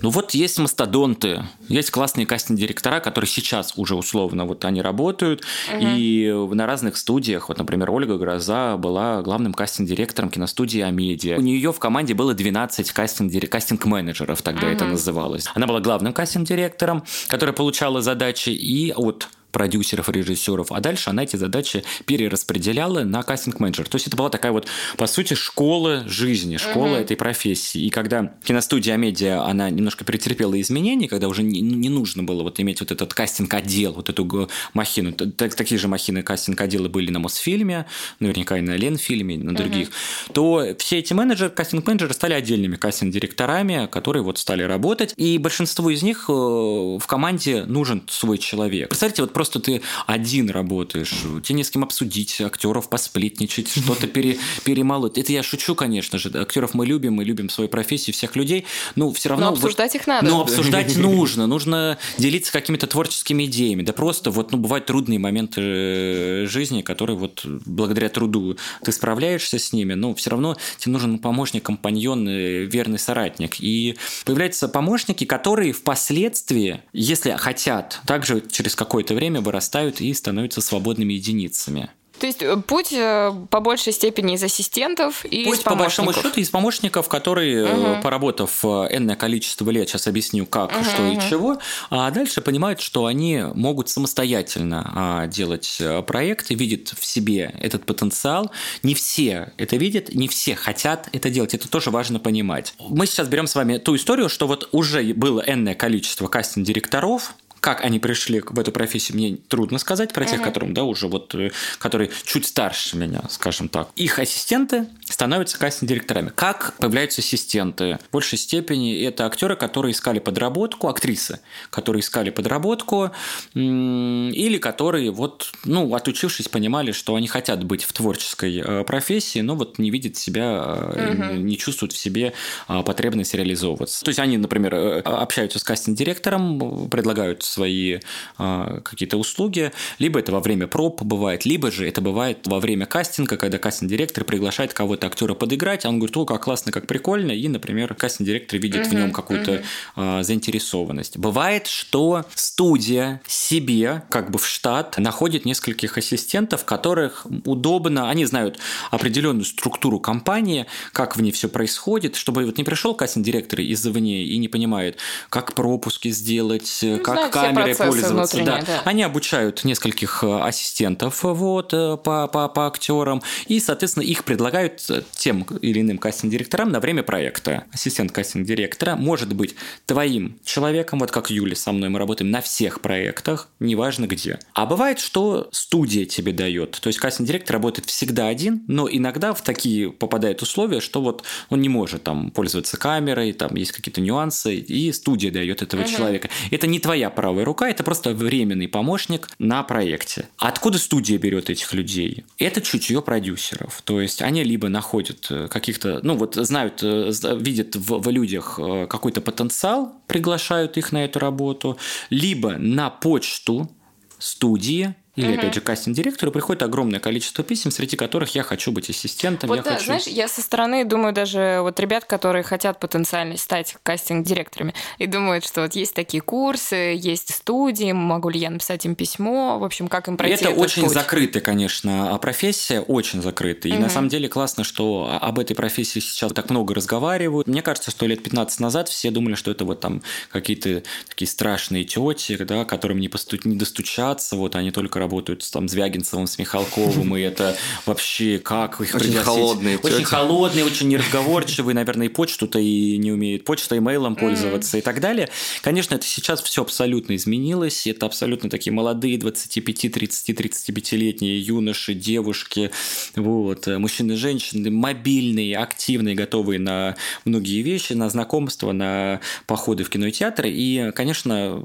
Ну вот есть мастодонты, есть классные кастинг-директора, которые сейчас уже условно вот они работают, угу. и на разных студиях, вот, например, Ольга Гроза была главным кастинг-директором киностудии Амедиа. У нее в команде было 12 кастинг-менеджеров, тогда угу. это называлось. Она была главным кастинг-директором, которая получала задачи и от продюсеров, режиссеров, а дальше она эти задачи перераспределяла на кастинг-менеджер. То есть это была такая вот, по сути, школа жизни, школа uh-huh. этой профессии. И когда киностудия Медиа, она немножко претерпела изменения, когда уже не, не нужно было вот иметь вот этот кастинг-отдел, вот эту махину, так, такие же махины кастинг-отделы были на Мосфильме, наверняка и на Ленфильме, на других, uh-huh. то все эти менеджеры, кастинг-менеджеры стали отдельными кастинг-директорами, которые вот стали работать, и большинству из них э, в команде нужен свой человек. Представьте, вот просто ты один работаешь, тебе не с кем обсудить, актеров посплетничать, что-то пере, перемолоть. Это я шучу, конечно же. Актеров мы любим, мы любим свою профессию, всех людей, но все равно... Но обсуждать их надо. Но обсуждать нужно, нужно делиться какими-то творческими идеями. Да просто вот, ну, бывают трудные моменты э, жизни, которые вот благодаря труду ты справляешься с ними, но все равно тебе нужен помощник, компаньон, э, верный соратник. И появляются помощники, которые впоследствии, если хотят, также через какое-то время время вырастают и становятся свободными единицами. То есть э, путь э, по большей степени из ассистентов и Путь, из по большому помощников. счету, из помощников, которые, поработав э, энное количество лет, сейчас объясню, как, Мгм, что и мгм. чего, а дальше понимают, что они могут самостоятельно а, делать проекты, видят в себе этот потенциал. Не все это видят, не все хотят это делать. Это тоже важно понимать. Мы сейчас берем с вами ту историю, что вот уже было энное количество кастинг-директоров, как они пришли в эту профессию, мне трудно сказать про тех, Мгм. которым, да, уже вот, э, которые чуть старше меня, скажем так. Их ассистенты становятся кастинг-директорами. Как появляются ассистенты? В большей степени это актеры, которые искали подработку, актрисы, которые искали подработку, или которые вот, ну, отучившись, понимали, что они хотят быть в творческой э, профессии, но вот не видят себя, Мгм. не чувствуют в себе а, потребность реализовываться. То есть они, например, э, общаются с кастинг-директором, предлагают свои а, какие-то услуги, либо это во время проб бывает, либо же это бывает во время кастинга, когда кастинг-директор приглашает кого-то актера подыграть, а он говорит, о, как классно, как прикольно, и, например, кастинг-директор видит в Мгм, нем какую-то мгм. а, заинтересованность. Бывает, что студия себе, как бы в штат, находит нескольких ассистентов, которых удобно, они знают определенную структуру компании, как в ней все происходит, чтобы вот не пришел кастинг-директор извне и не понимает, как пропуски сделать, как все камерой процессы пользоваться. Да. да. Они обучают нескольких э, ассистентов вот, э, по, по, по актерам, и, соответственно, их предлагают тем или иным кастинг-директорам на время проекта. Ассистент кастинг-директора может быть твоим человеком, вот как Юля со мной, мы работаем на всех проектах, неважно где. А бывает, что студия тебе дает. То есть кастинг-директор работает всегда один, но иногда в такие попадают условия, что вот он не может там пользоваться камерой, там есть какие-то нюансы, и студия дает этого Мгм. человека. Это не твоя правая рука, это просто временный помощник на проекте. Откуда студия берет этих людей? Это чутье продюсеров. То есть они либо находят э, каких-то, ну вот знают, э, видят в, в людях э, какой-то потенциал, приглашают их на эту работу, либо на почту студии или, Мгм. опять же, кастинг-директору приходит огромное количество писем, среди которых я хочу быть ассистентом, Вот я да, хочу... знаешь, я со стороны думаю даже вот ребят, которые хотят потенциально стать кастинг-директорами, и думают, что вот есть такие курсы, есть студии, могу ли я написать им письмо, в общем, как им пройти Это этот очень путь. закрытая, конечно, а профессия, очень закрытая. И на самом деле классно, что о- об этой профессии сейчас так много разговаривают. Мне кажется, что лет 15 назад все думали, что это вот там какие-то такие страшные тети, да, которым не, посту... не достучаться, вот они только работают с, там, Звягинцевым, с Михалковым, и это вообще как их Очень пригласить? холодные Очень тети. холодные, очень неразговорчивые, наверное, и почту-то и не умеют, почтой, имейлом пользоваться и так далее. Конечно, это сейчас все абсолютно изменилось, это абсолютно такие молодые 25, 30, 35-летние юноши, девушки, вот, мужчины, женщины, мобильные, активные, готовые на многие вещи, на знакомства, на походы в кино и театры. И, конечно,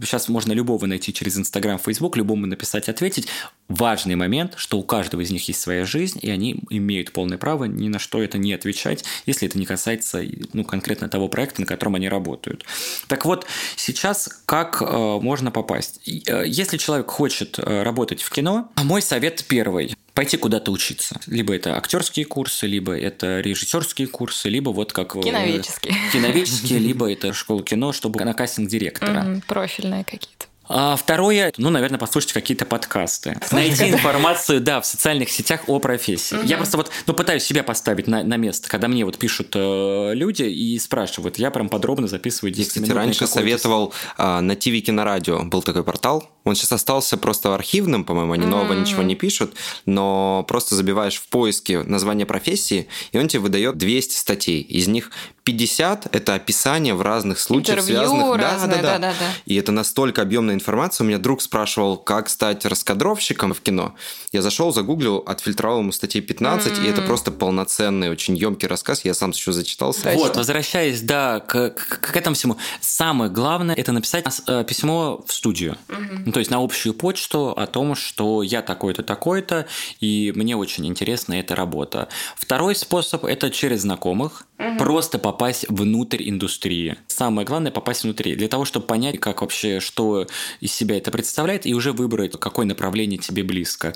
сейчас можно любого найти через Инстаграм, Фейсбук, любому написать, ответить. Важный момент, что у каждого из них есть своя жизнь, и они имеют полное право ни на что это не отвечать, если это не касается ну, конкретно того проекта, на котором они работают. Так вот, сейчас как э, можно попасть? Э, Если человек хочет э, работать в кино, мой совет первый пойти куда-то учиться. Либо это актерские курсы, либо это режиссерские курсы, либо вот как... э, Киноведческие. Киноведческие, либо это школа кино, чтобы на кастинг директора. Профильные какие-то. А второе, ну, наверное, послушать какие-то подкасты. Найти информацию, да, в социальных сетях о профессии. Я просто вот, ну, пытаюсь себя поставить на, на место, когда мне вот пишут э, люди и спрашивают, я прям подробно записываю 10 Я, кстати, раньше советовал а, на ТВ Кинорадио. Был такой портал. Он сейчас остался просто архивным, по-моему, они нового ничего не пишут, но просто забиваешь в поиске название профессии, и он тебе выдает 200 статей. Из них 50 – это описание в разных случаях, Интервью связанных... разные, да-да-да. И это настолько объемная информация. У меня друг спрашивал, как стать раскадровщиком в кино. Я зашел, загуглил, отфильтровал ему статей 15, и это просто полноценный, очень емкий рассказ. Я сам еще зачитался. Точно. Вот, возвращаясь, да, к, к- к этому всему. Самое главное – это написать э, письмо в студию. Ну, то есть на общую почту о том, что я такой-то, такой-то, и мне очень интересна эта работа. Второй способ – это через знакомых. Просто попасть внутрь индустрии. Самое главное попасть внутрь. Для того, чтобы понять, как вообще, что из себя это представляет, и уже выбрать, какое направление тебе близко.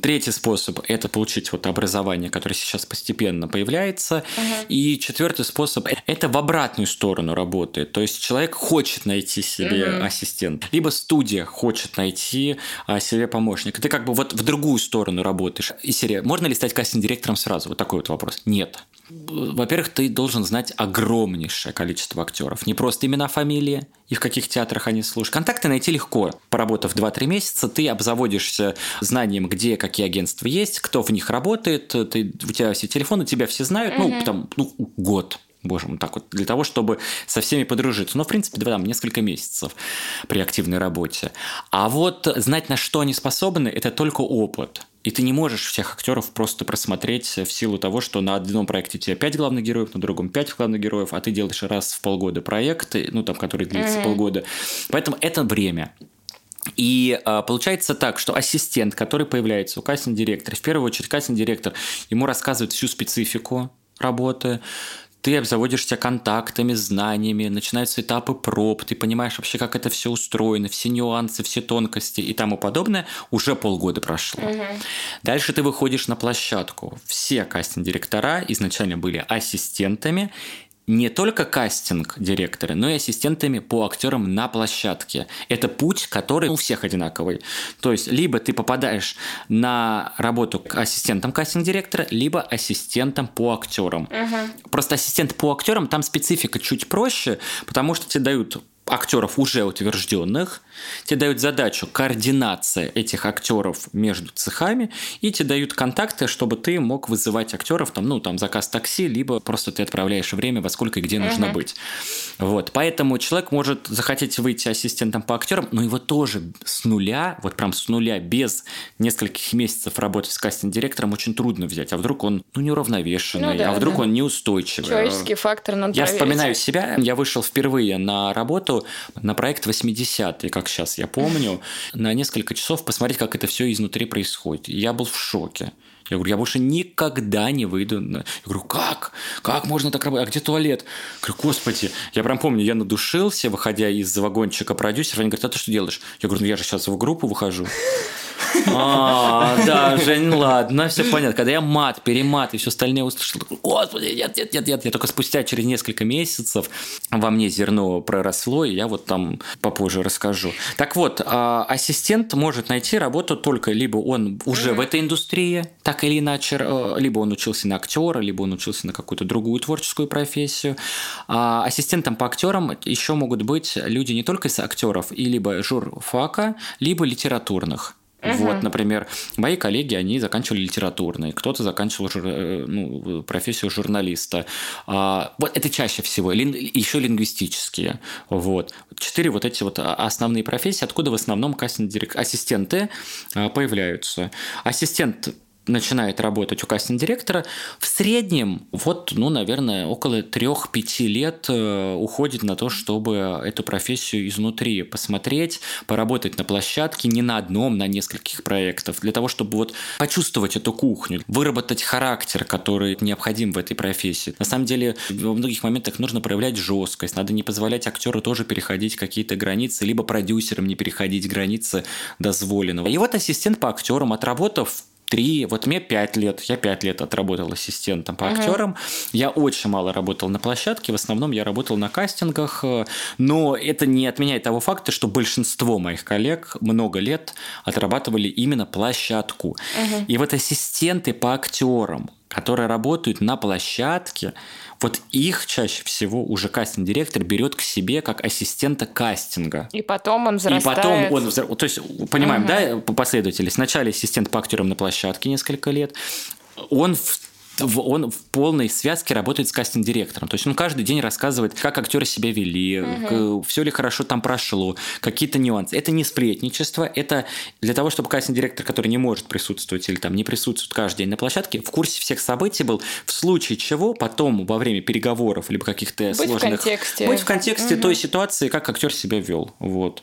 Третий способ – это получить вот образование, которое сейчас постепенно появляется. Uh-huh. И четвертый способ – это в обратную сторону работает. То есть человек хочет найти себе uh-huh. ассистента, либо студия хочет найти а, себе помощника. Ты как бы вот в другую сторону работаешь. И серия, можно ли стать кастинг-директором сразу? Вот такой вот вопрос. Нет. Во-первых, ты должен знать огромнейшее количество актеров. Не просто имена, фамилии и в каких театрах они служат. Контакты найти легко. Поработав 2-3 месяца, ты обзаводишься знанием, где какие агентства есть, кто в них работает, ты, у тебя все телефоны, тебя все знают, mm-hmm. ну, там, ну, год, боже мой, так вот, для того, чтобы со всеми подружиться. Но, в принципе, да, там несколько месяцев при активной работе. А вот знать, на что они способны, это только опыт. И ты не можешь всех актеров просто просмотреть в силу того, что на одном проекте у тебя 5 главных героев, на другом 5 главных героев, а ты делаешь раз в полгода проекты, ну там, который длится mm-hmm. полгода. Поэтому это время. И а, получается так, что ассистент, который появляется у кастинг-директора, в первую очередь кастинг-директор ему рассказывает всю специфику работы, ты обзаводишься контактами, знаниями, начинаются этапы проб, ты понимаешь вообще, как это все устроено, все нюансы, все тонкости и тому подобное, уже полгода прошло. Угу. Дальше ты выходишь на площадку. Все кастинг-директора изначально были ассистентами, не только кастинг-директоры, но и ассистентами по актерам на площадке. Это путь, который у всех одинаковый. То есть, либо ты попадаешь на работу к ассистентам кастинг-директора, либо ассистентом по актерам. Угу. Просто ассистент по актерам там специфика чуть проще, потому что тебе дают актеров уже утвержденных, тебе дают задачу координация этих актеров между цехами, и тебе дают контакты, чтобы ты мог вызывать актеров, там, ну, там, заказ такси, либо просто ты отправляешь время, во сколько и где нужно uh-huh. быть. Вот, поэтому человек может захотеть выйти ассистентом по актерам, но его тоже с нуля, вот прям с нуля, без нескольких месяцев работы с кастинг-директором очень трудно взять, а вдруг он, ну, неуравновешенный, ну, да, а вдруг да. он неустойчивый. Человеческий фактор надо Я проверить. вспоминаю себя, я вышел впервые на работу на проект 80-й, как сейчас я помню, на несколько часов посмотреть, как это все изнутри происходит. Я был в шоке. Я говорю, я больше никогда не выйду. Я говорю, как? Как можно так работать? А где туалет? Я говорю, господи. Я прям помню, я надушился, выходя из вагончика продюсера. Они говорят, а ты что делаешь? Я говорю, ну я же сейчас в группу выхожу. А, да, Жень, ладно, все понятно. Когда я мат, перемат и все остальное услышал, господи, нет, нет, нет, нет. Я только спустя через несколько месяцев во мне зерно проросло, и я вот там попозже расскажу. Так вот, а, ассистент может найти работу только либо он уже в этой индустрии, так или иначе, э, либо он учился на актера, либо он учился на какую-то другую творческую профессию. А ассистентом по актерам еще могут быть люди не только из актеров, и либо журфака, либо литературных. Uh-huh. Вот, например, мои коллеги, они заканчивали литературный, кто-то заканчивал жур... Э, ну, профессию журналиста. А, вот это чаще всего, лин... еще лингвистические. Вот. Четыре вот эти вот основные профессии, откуда в основном кастинг-ассистенты а, появляются. Ассистент начинает работать у кастинг-директора, в среднем, вот, ну, наверное, около 3-5 лет э, уходит на то, чтобы эту профессию изнутри посмотреть, поработать на площадке, не на одном, на нескольких проектах, для того, чтобы вот почувствовать эту кухню, выработать характер, который необходим в этой профессии. На самом деле, во многих моментах нужно проявлять жесткость, надо не позволять актеру тоже переходить какие-то границы, либо продюсерам не переходить границы дозволенного. И вот ассистент по актерам, отработав три, вот мне пять лет, я пять лет отработал ассистентом по актерам. Я очень мало работал на площадке, в основном я работал на кастингах, э, но это не отменяет того факта, что большинство моих коллег много лет отрабатывали именно площадку. Uh-huh. И вот ассистенты по актерам, которые работают на площадке, вот их чаще всего уже кастинг-директор берет к себе как ассистента кастинга. И потом он взрастает. И потом он взрастает. То есть, понимаем, угу. да, по последовательности. Сначала ассистент по актерам на площадке несколько лет, он в он в полной связке работает с кастинг-директором. То есть он каждый день рассказывает, как актеры себя вели, угу. все ли хорошо там прошло, какие-то нюансы. Это не сплетничество, это для того, чтобы кастинг-директор, который не может присутствовать или там не присутствует каждый день на площадке, в курсе всех событий был, в случае чего потом во время переговоров либо каких-то быть сложных... В контексте. Быть в контексте угу. той ситуации, как актер себя вел. Вот.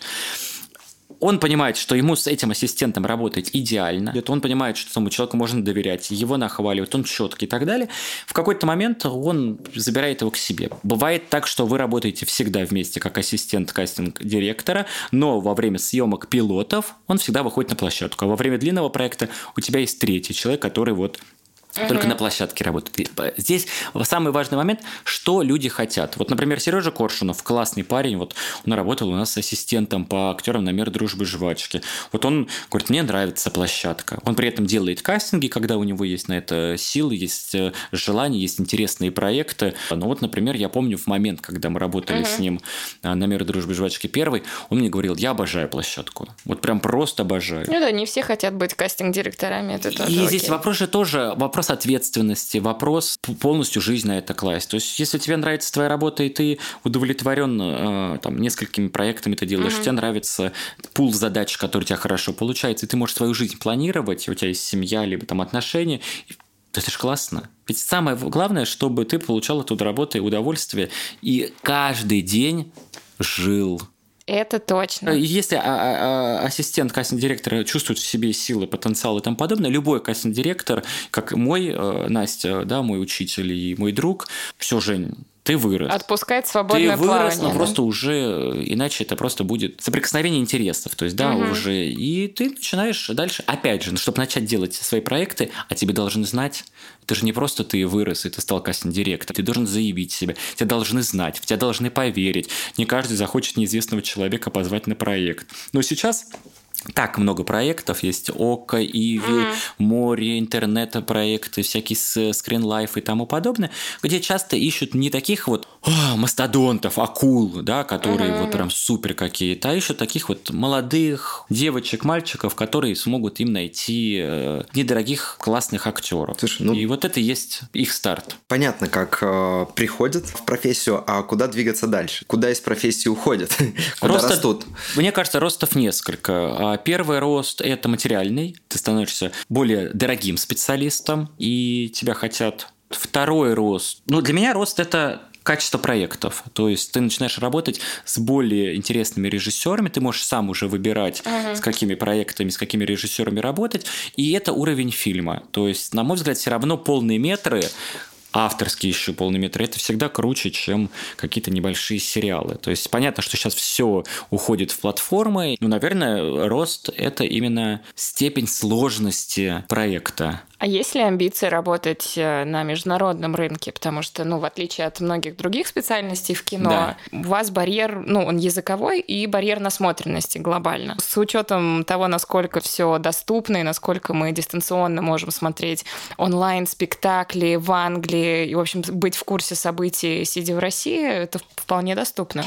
Он понимает, что ему с этим ассистентом работать идеально. Он понимает, что тому человеку можно доверять, его нахваливают, он четкий и так далее. В какой-то момент он забирает его к себе. Бывает так, что вы работаете всегда вместе как ассистент кастинг-директора, но во время съемок пилотов он всегда выходит на площадку. А во время длинного проекта у тебя есть третий человек, который вот Угу. Только на площадке работает. Здесь самый важный момент, что люди хотят. Вот, например, Сережа Коршунов, классный парень, вот он работал у нас ассистентом по актерам на мир дружбы жвачки. Вот он говорит, мне нравится площадка. Он при этом делает кастинги, когда у него есть на это силы, есть э, желание, есть интересные проекты. Ну вот, например, я помню в момент, когда мы работали угу. с ним э, на мир дружбы жвачки первый, он мне говорил, я обожаю площадку. Вот прям просто обожаю. Ну да, не все хотят быть кастинг-директорами, это тоже И окей. здесь вопрос же тоже, вопрос вопрос ответственности, вопрос полностью жизнь на это класть. То есть, если тебе нравится твоя работа, и ты удовлетворен э, там, несколькими проектами ты делаешь, mm-hmm. тебе нравится пул задач, который у тебя хорошо получается, и ты можешь свою жизнь планировать, у тебя есть семья, либо там отношения, это же классно. Ведь самое главное, чтобы ты получал от работы удовольствие, и каждый день жил это точно. Э, если а, а, а, ассистент кастинг-директора чувствует в себе силы, потенциал и тому подобное, любой кастинг-директор, как мой, э, Настя, да, мой учитель и мой друг, все, Жень, ты вырос. Отпускать свободное Ты вырос, плавание, но да? просто уже, иначе это просто будет соприкосновение интересов. То есть, да, угу. уже. И ты начинаешь дальше. Опять же, чтобы начать делать свои проекты, а тебе должны знать, это же не просто ты вырос, и ты стал кастинг-директором. Ты должен заявить себя. Тебя должны знать, в тебя должны поверить. Не каждый захочет неизвестного человека позвать на проект. Но сейчас так много проектов есть Ока, Иви, mm-hmm. море, интернет-проекты, всякие скринлайф и тому подобное, где часто ищут не таких вот о, мастодонтов, акул, да, которые mm-hmm. вот прям супер какие-то, а ищут таких вот молодых девочек, мальчиков, которые смогут им найти э, недорогих классных актеров. Слушай, ну... И вот это и есть их старт. Понятно, как э, приходят в профессию, а куда двигаться дальше? Куда из профессии уходят? куда Роста, растут? Мне кажется, ростов несколько. А первый рост – это материальный. Ты становишься более дорогим специалистом, и тебя хотят Второй рост. Ну, для меня рост это качество проектов. То есть ты начинаешь работать с более интересными режиссерами, ты можешь сам уже выбирать, uh-huh. с какими проектами, с какими режиссерами работать, и это уровень фильма. То есть, на мой взгляд, все равно полные метры авторские еще полный метр, это всегда круче, чем какие-то небольшие сериалы. То есть понятно, что сейчас все уходит в платформы. Ну, наверное, рост – это именно степень сложности проекта. А есть ли амбиции работать э, на международном рынке? Потому что, ну, в отличие от многих других специальностей в кино, да. у вас барьер, ну, он языковой и барьер насмотренности глобально. С учетом того, насколько все доступно и насколько мы дистанционно можем смотреть онлайн-спектакли в Англии и, в общем, быть в курсе событий, сидя в России, это вполне доступно.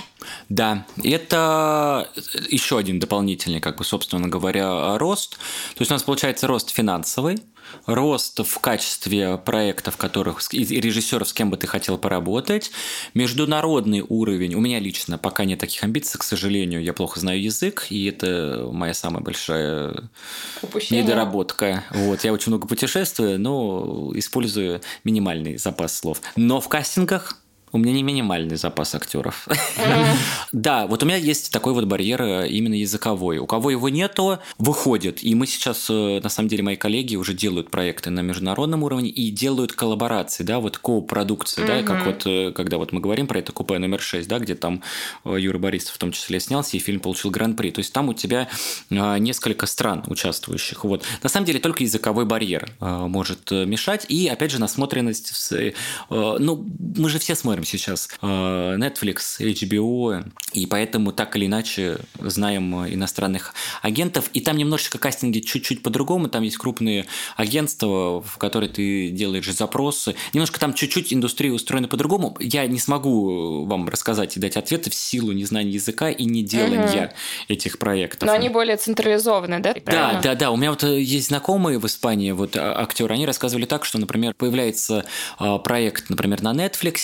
Да, это еще один дополнительный, как бы, собственно говоря, рост. То есть у нас получается рост финансовый, рост в качестве проектов, которых и режиссеров, с кем бы ты хотел поработать, международный уровень. У меня лично пока нет таких амбиций, к сожалению, я плохо знаю язык, и это моя самая большая Упущение. недоработка. Вот, я очень много путешествую, но использую минимальный запас слов. Но в кастингах у меня не минимальный запас актеров. Да, вот у меня есть такой вот барьер э, именно языковой. У кого его нету, выходит. И мы сейчас, э, на самом деле, мои коллеги уже делают проекты на международном уровне и делают коллаборации, да, вот ко-продукции, да, как вот, э, когда вот мы говорим про это купе номер 6, да, где там Юра Борисов в том числе снялся, и фильм получил гран-при. То есть там у тебя несколько стран участвующих. Вот. На самом деле только языковой барьер может мешать. И, опять же, насмотренность. Ну, мы же все смотрим смотрим сейчас э, Netflix, HBO, и поэтому так или иначе знаем иностранных агентов. И там немножечко кастинги чуть-чуть по-другому. Там есть крупные агентства, в которые ты делаешь запросы. Немножко там чуть-чуть индустрия устроена по-другому. Я не смогу вам рассказать и дать ответы в силу незнания языка и не делания угу. этих проектов. Но они более централизованы, да? Да, да, да. У меня вот э, есть знакомые в Испании, вот а, актеры, они рассказывали так, что, например, появляется а, проект, например, на Netflix,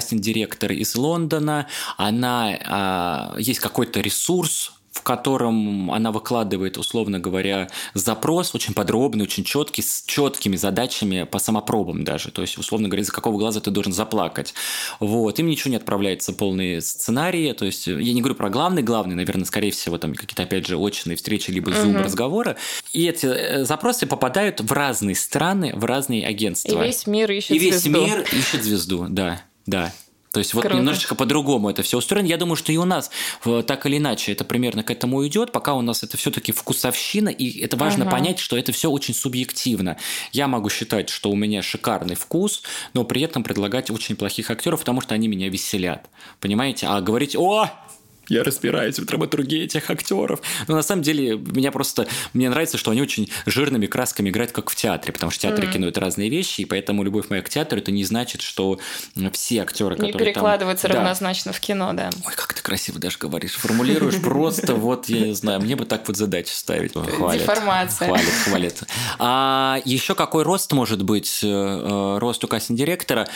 кастинг-директор из Лондона, она, а, есть какой-то ресурс, в котором она выкладывает, условно говоря, запрос очень подробный, очень четкий, с четкими задачами по самопробам даже. То есть, условно говоря, за какого глаза ты должен заплакать. Вот. Им ничего не отправляется полные сценарии. То есть, я не говорю про главный, главный, наверное, скорее всего, там какие-то, опять же, очные встречи, либо зум-разговоры. И эти э, запросы попадают в разные страны, в разные агентства. И весь мир ищет И весь звезду. мир ищет звезду, да, да. То есть вот Круто. немножечко по-другому это все устроено. Я думаю, что и у нас так или иначе это примерно к этому идет, пока у нас это все-таки вкусовщина, и это важно Ага. понять, что это все очень субъективно. Я могу считать, что у меня шикарный вкус, но при этом предлагать очень плохих актеров, потому что они меня веселят. Понимаете? А говорить, о, я разбираюсь в драматургии этих актеров. Но на самом деле меня просто мне нравится, что они очень жирными красками играют, как в театре, потому что в театре кино это разные вещи, и поэтому любовь моя к театру это не значит, что все актеры, Не которые перекладывается там... Да. равнозначно в кино, да. Ой, как ты красиво даже говоришь. Формулируешь просто, вот, я не знаю, мне бы так вот задачи ставить. Хвалит. Деформация. Хвалит, хвалит. А еще какой рост может быть, э, э, рост у кастинг-директора?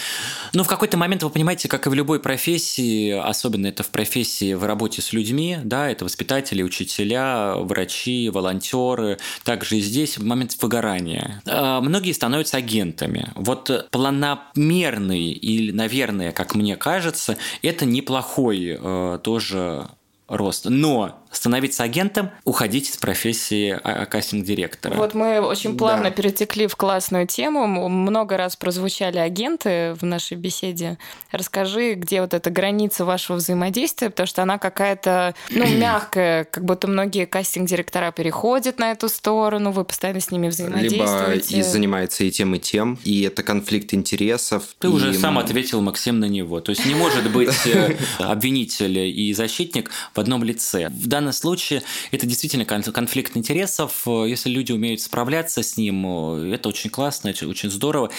Ну, в какой-то момент, вы понимаете, как и в любой профессии, особенно это в профессии в работе с людьми, да, это воспитатели, учителя, врачи, волонтеры, также и здесь момент выгорания. Э, Многие становятся агентами. Вот планомерный или, наверное, как мне кажется, это неплохой э, тоже рост. Но становиться агентом, уходить из профессии а- кастинг-директора. Вот мы очень плавно Да. перетекли в классную тему. Много раз прозвучали агенты в нашей беседе. Расскажи, где вот эта граница вашего взаимодействия, потому что она какая-то, ну, мягкая, как будто многие кастинг-директора переходят на эту сторону, вы постоянно с ними Либо взаимодействуете. и занимается и тем, и тем, и это конфликт интересов. Ты уже и, сам м, ответил, Максим, на него. То есть не может быть э, обвинитель и защитник в одном лице. В данном случае это действительно кон- конфликт интересов. Э, Если люди умеют справляться с ним, э, это очень классно, это очень здорово.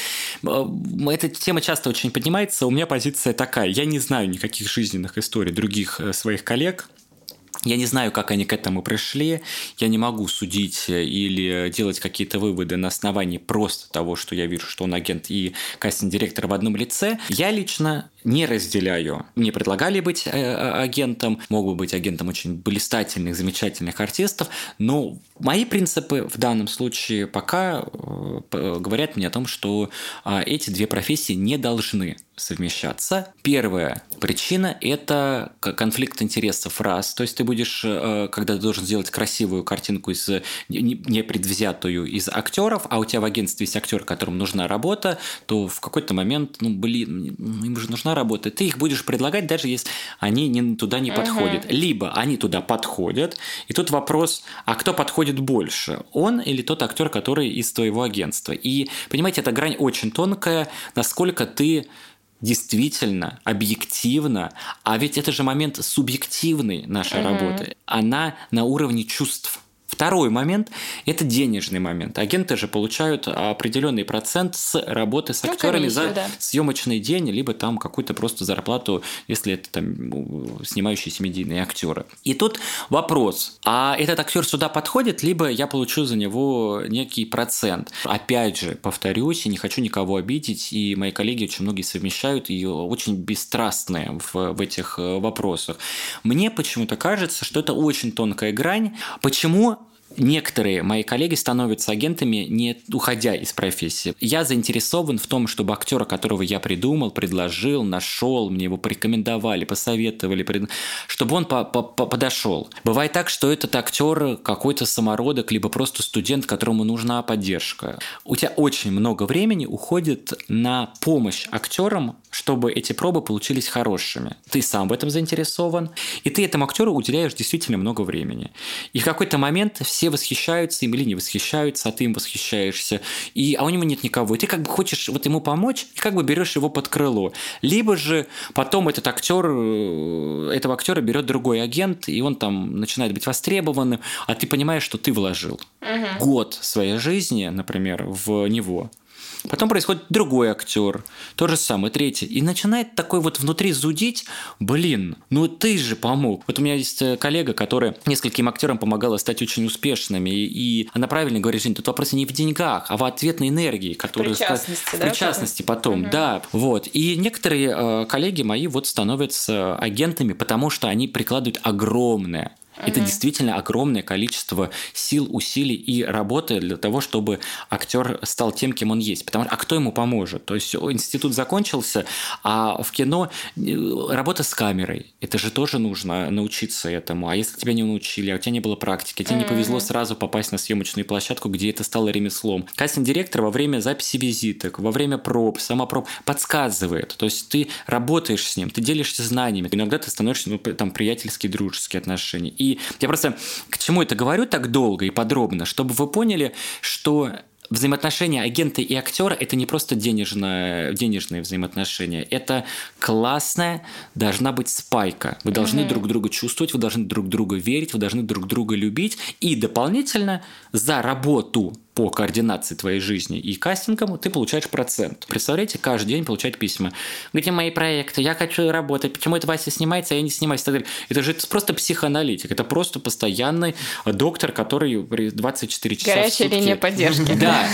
Э, Эта тема часто очень поднимается. У меня позиция такая. Я не знаю никаких жизненных историй других своих коллег, я не знаю, как они к этому пришли, я не могу судить или делать какие-то выводы на основании просто того, что я вижу, что он агент и кастинг-директор в одном лице. Я лично не разделяю. Мне предлагали быть э, э, агентом, мог бы быть агентом очень блистательных, замечательных артистов, но мои принципы в данном случае пока э, говорят мне о том, что а, эти две профессии не должны совмещаться. Первая причина – это конфликт интересов раз. То есть ты будешь, когда ты должен сделать красивую картинку из не- не- непредвзятую из актеров, а у тебя в агентстве есть актер, которому нужна работа, то в какой-то момент, ну блин, им же нужна работа. Ты их будешь предлагать, даже если они не, туда не подходят. Либо они туда подходят, и тут вопрос, а кто подходит больше? Он или тот актер, который из твоего агентства? И, понимаете, эта грань очень тонкая, насколько ты действительно, объективно, а ведь это же момент субъективной нашей работы, она на уровне чувств. Второй момент – это денежный момент. Агенты же получают определенный процент с работы с Ну, актерами за да. съемочный день, либо там какую-то просто зарплату, если это там ну, снимающиеся медийные актеры. И тут вопрос, а этот актер сюда подходит, либо я получу за него некий процент. Опять же, повторюсь, и не хочу никого обидеть, и мои коллеги очень многие совмещают и очень бесстрастные в, в этих э, вопросах. Мне почему-то кажется, что это очень тонкая грань. Почему Некоторые мои коллеги становятся агентами, не уходя из профессии. Я заинтересован в том, чтобы актера, которого я придумал, предложил, нашел, мне его порекомендовали, посоветовали, пред- чтобы он по- по- по- подошел. Бывает так, что этот актер какой-то самородок, либо просто студент, которому нужна поддержка. У тебя очень много времени уходит на помощь актерам, чтобы эти пробы получились хорошими. Ты сам в этом заинтересован, и ты этому актеру уделяешь действительно много времени. И в какой-то момент все восхищаются им или не восхищаются, а ты им восхищаешься, и, а у него нет никого. И ты как бы хочешь вот ему помочь, и как бы берешь его под крыло. Либо же потом этот актер, э, этого актера берет другой агент, и он там начинает быть востребованным, а ты понимаешь, что ты вложил год своей жизни, например, в него. Потом происходит другой актер, то же самое, третий. И начинает такой вот внутри зудить, блин, ну ты же помог. Вот у меня есть э, коллега, которая нескольким актерам помогала стать очень успешными. И, и она правильно говорит, Жень, тут вопрос не в деньгах, а в ответной энергии, которую... причастности, в да, причастности потом, да. Вот. И некоторые э, коллеги мои вот становятся агентами, потому что они прикладывают огромное Угу. Это действительно огромное количество сил, усилий и работы для того, чтобы актер стал тем, кем он есть. Потому что а кто ему поможет? То есть институт закончился, а в кино э, работа с камерой. Это же тоже нужно научиться этому. А если тебя не научили, а у тебя не было практики, тебе не повезло сразу попасть на съемочную площадку, где это стало ремеслом. Кастинг-директор во время записи визиток, во время проб, сама проб подсказывает. То есть ты работаешь с ним, ты делишься знаниями. Иногда ты становишься ну, там приятельские, дружеские отношения. И я просто к чему это говорю так долго и подробно, чтобы вы поняли, что взаимоотношения агента и актера это не просто денежное, денежные взаимоотношения, это классная должна быть спайка. Вы должны угу. друг друга чувствовать, вы должны друг друга верить, вы должны друг друга любить и дополнительно за работу по координации твоей жизни и кастингам ты получаешь процент. Представляете, каждый день получать письма. Где мои проекты? Я хочу работать. Почему это Вася снимается, а я не снимаюсь? И так далее. Это же просто психоаналитик. Это просто постоянный доктор, который 24 часа Горячая в сутки... линия поддержки. Да.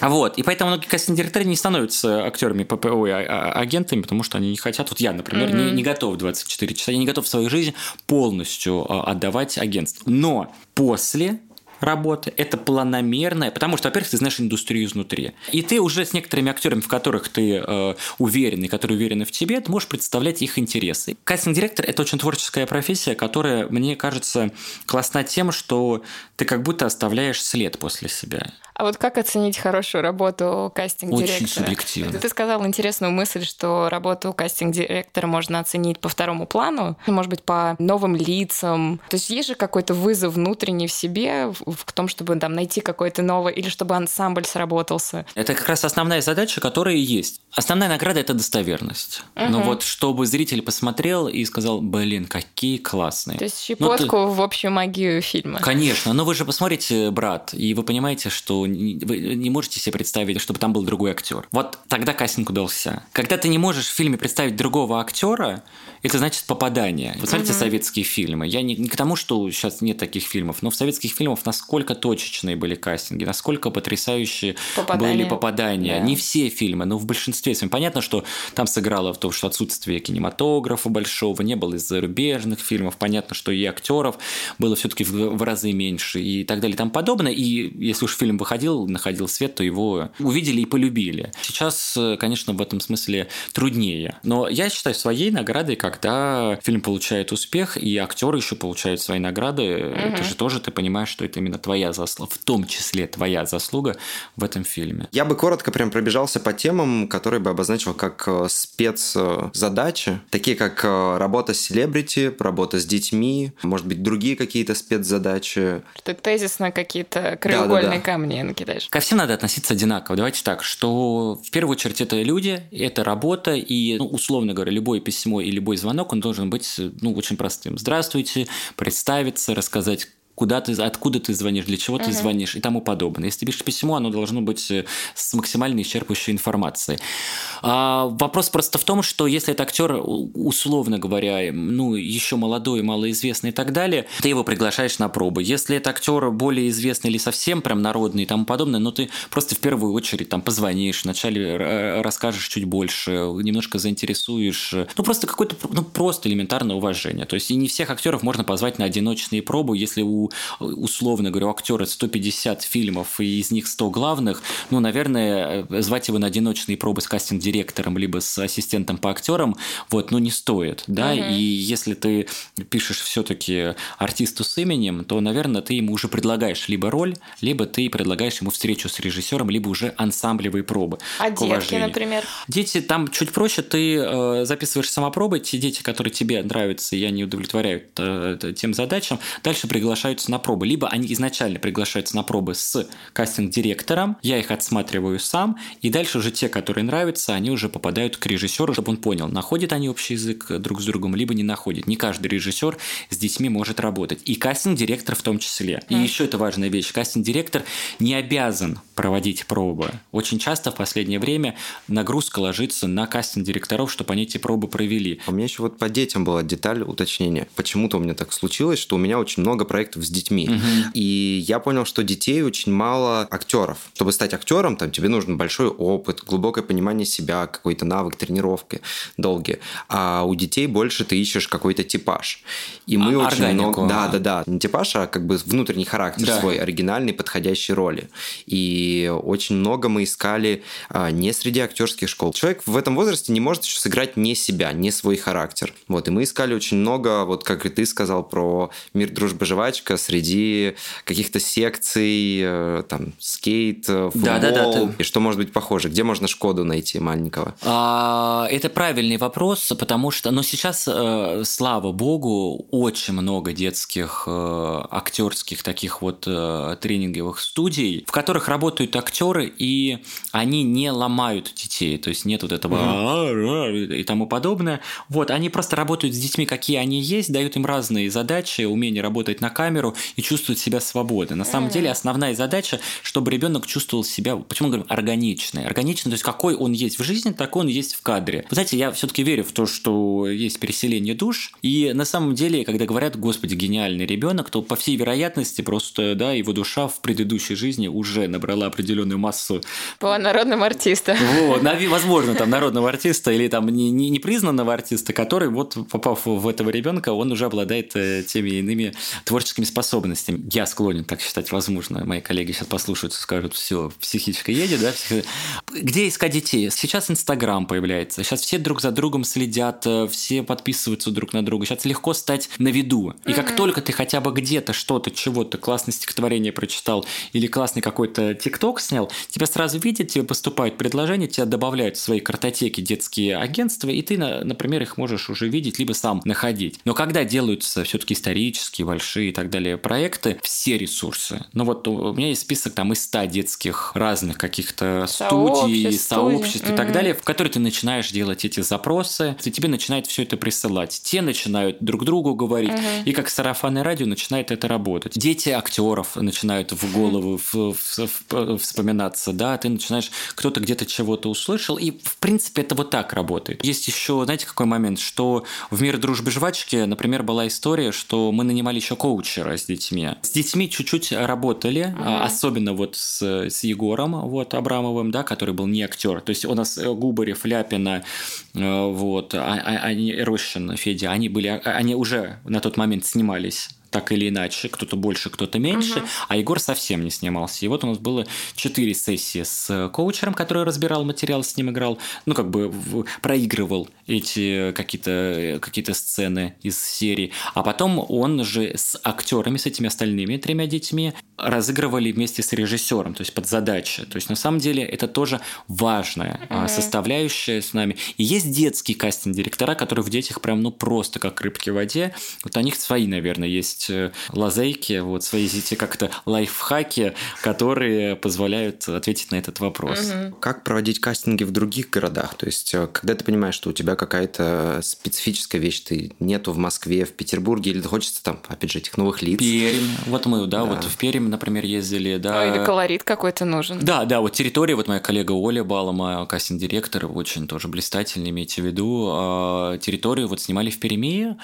Вот, и поэтому многие кастинг-директоры не становятся актерами ППО и а, а, агентами, потому что они не хотят. Вот я, например, mm-hmm. не, не готов 24 часа, я не готов свою жизнь полностью а, отдавать агентству. Но после работы, это планомерная, потому что, во-первых, ты знаешь индустрию изнутри. И ты уже с некоторыми актерами, в которых ты э, уверен и которые уверены в тебе, ты можешь представлять их интересы. Кастинг-директор – это очень творческая профессия, которая, мне кажется, классна тем, что ты как будто оставляешь след после себя. А вот как оценить хорошую работу кастинг-директора? Очень субъективно. Ты сказал интересную мысль, что работу кастинг-директора можно оценить по второму плану, может быть, по новым лицам. То есть есть же какой-то вызов внутренний в себе, в том, чтобы там найти какой-то новый, или чтобы ансамбль сработался. Это как раз основная задача, которая есть. Основная награда – это достоверность. Угу. Но вот чтобы зритель посмотрел и сказал, блин, какие классные. То есть щепотку ну, ты... в общую магию фильма. Конечно, но вы же посмотрите «Брат», и вы понимаете, что вы не можете себе представить, чтобы там был другой актер. Вот тогда кастинг удался. Когда ты не можешь в фильме представить другого актера, это значит попадание. Вот смотрите угу. советские фильмы. Я не, не к тому, что сейчас нет таких фильмов, но в советских фильмах насколько точечные были кастинги, насколько потрясающие попадания. были попадания. Да. Не все фильмы, но в большинстве. Понятно, что там сыграло в том, что отсутствие кинематографа большого, не было из зарубежных фильмов. Понятно, что и актеров было все-таки в, в разы меньше и так далее и тому подобное. И если уж фильм выходил, находил свет, то его увидели и полюбили. Сейчас, конечно, в этом смысле труднее. Но я считаю своей наградой когда фильм получает успех, и актеры еще получают свои награды, угу. это же тоже ты понимаешь, что это именно твоя заслуга, в том числе твоя заслуга в этом фильме. Я бы коротко прям пробежался по темам, которые бы обозначил как э, спецзадачи, такие как э, работа с селебрити, работа с детьми, может быть, другие какие-то спецзадачи. Что тезисно какие-то краеугольные да, да, да. камни накидаешь. Ко всем надо относиться одинаково. Давайте так, что в первую очередь это люди, это работа, и, ну, условно говоря, любое письмо и любой звонок, он должен быть ну, очень простым. Здравствуйте, представиться, рассказать, куда ты, откуда ты звонишь, для чего uh-huh. ты звонишь и тому подобное. Если ты пишешь письмо, оно должно быть э, с максимально исчерпывающей информацией. А, вопрос просто в том, что если это актер, условно говоря, ну, еще молодой, малоизвестный и так далее, ты его приглашаешь на пробы. Если это актер более известный или совсем прям народный и тому подобное, ну, ты просто в первую очередь там позвонишь, вначале расскажешь чуть больше, немножко заинтересуешь. Ну, просто какое-то, ну, просто элементарное уважение. То есть и не всех актеров можно позвать на одиночные пробы, если у условно говоря, у актера 150 фильмов, и из них 100 главных, ну, наверное, звать его на одиночные пробы с кастинг-директором, либо с ассистентом по актерам, вот, ну, не стоит, да, угу. и если ты пишешь все-таки артисту с именем, то, наверное, ты ему уже предлагаешь либо роль, либо ты предлагаешь ему встречу с режиссером, либо уже ансамблевые пробы. А детки, уважению. например? Дети, там чуть проще, ты э, записываешь самопробы, те дети, которые тебе нравятся, и они удовлетворяют э, тем задачам, дальше приглашают приглашаются на пробы. Либо они изначально приглашаются на пробы с кастинг-директором, я их отсматриваю сам, и дальше уже те, которые нравятся, они уже попадают к режиссеру, чтобы он понял, находят они общий язык друг с другом, либо не находят. Не каждый режиссер с детьми может работать. И кастинг-директор в том числе. И еще это важная вещь. Кастинг-директор не обязан проводить пробы. Очень часто в последнее время нагрузка ложится на кастинг-директоров, чтобы они эти пробы провели. У меня еще вот по детям была деталь уточнения. Почему-то у меня так случилось, что у меня очень много проектов с детьми. Угу. И я понял, что детей очень мало актеров. Чтобы стать актером, там тебе нужен большой опыт, глубокое понимание себя, какой-то навык, тренировки долгие. А у детей больше ты ищешь какой-то типаж. И мы а, очень органику. много... Да, да, да. Не типаж, а как бы внутренний характер да. свой, оригинальный, подходящий роли. И очень много мы искали а, не среди актерских школ. Человек в этом возрасте не может еще сыграть не себя, не свой характер. Вот, и мы искали очень много, вот как и ты сказал про мир, дружба, жвачка, среди каких-то секций, э, там, скейт, футбол, да, да, да, ты... и что может быть похоже? Где можно Шкоду найти маленького? А, это правильный вопрос, потому что, но сейчас, э, слава богу, очень много детских э, актерских таких вот э, тренинговых студий, в которых работают актеры, и они не ломают детей, то есть нет вот этого и тому подобное. Вот, они просто работают с детьми, какие они есть, дают им разные задачи, умение работать на камеру и чувствовать себя свободно. На самом деле основная задача, чтобы ребенок чувствовал себя, почему мы говорим органичный? Органичный, то есть какой он есть в жизни, такой он есть в кадре. Вы знаете, я все-таки верю в то, что есть переселение душ, и на самом деле, когда говорят, господи, гениальный ребенок, то по всей вероятности просто, да, его душа в предыдущей жизни уже набрала определенную массу. По народным артистам. Вот, возможно, там народного артиста или там не, не, не признанного артиста, который вот попав в этого ребенка, он уже обладает э, теми иными творческими способностями. Я склонен так считать, возможно. Мои коллеги сейчас послушают и скажут, все, психичка едет, да? Где искать детей? Сейчас Инстаграм появляется, сейчас все друг за другом следят, э, все подписываются друг на друга, сейчас легко стать на виду. И как только ты хотя бы где-то что-то, чего-то, классное стихотворение прочитал или классный какой-то тикток снял, тебя сразу видят, тебе поступают предложения, тебя добавляют в свои картотеки детские агентства, и ты, например, их можешь уже видеть, либо сам находить. Но когда делаются все-таки исторические, большие и так далее проекты, все ресурсы. Ну вот у меня есть список там из 100 детских разных каких-то студий, сообществ и так далее, в которые ты начинаешь делать эти запросы, и тебе начинает все это присылать. Те начинают друг другу говорить, и как сарафанное радио начинает это работать. Дети актеров начинают в голову вспоминаться, да, ты начинаешь, кто-то где-то чего-то услышал, и в принципе это вот так работает. Есть еще, знаете, какой момент, что в мире дружбы жвачки, например, была история, что мы нанимали еще коучера с детьми. С детьми чуть-чуть работали, uh-huh. особенно вот с, с Егором вот Абрамовым, да, который был не актер. То есть у нас э, Губарев, Ляпина, э, вот, а, а, они, Рощин, Федя, они были, а, они уже на тот момент снимались так или иначе, кто-то больше, кто-то меньше, угу. а Егор совсем не снимался. И вот у нас было четыре сессии с коучером, который разбирал материал, с ним играл, ну, как бы проигрывал эти какие-то какие сцены из серии. А потом он же с актерами, с этими остальными тремя детьми разыгрывали вместе с режиссером, то есть под задачи. То есть на самом деле это тоже важная mm составляющая с нами. И есть детские кастинг-директора, которые в детях прям ну просто как рыбки в воде. Вот у них свои, наверное, есть э, лазейки, вот свои эти как-то лайфхаки, которые позволяют ответить на этот вопрос. mm Как проводить кастинги в других городах? То есть э, когда ты понимаешь, что у тебя какая-то специфическая вещь, ты нету в Москве, в Петербурге, или хочется там, опять же, этих новых лиц? Пермь. Вот мы, да, да. вот в Пермь например, ездили, да. А, или колорит какой-то нужен. Да, да, вот территория, вот моя коллега Оля Балома, кастинг-директор, очень тоже блистательный, имейте в виду, а, территорию вот снимали в Перми. Угу.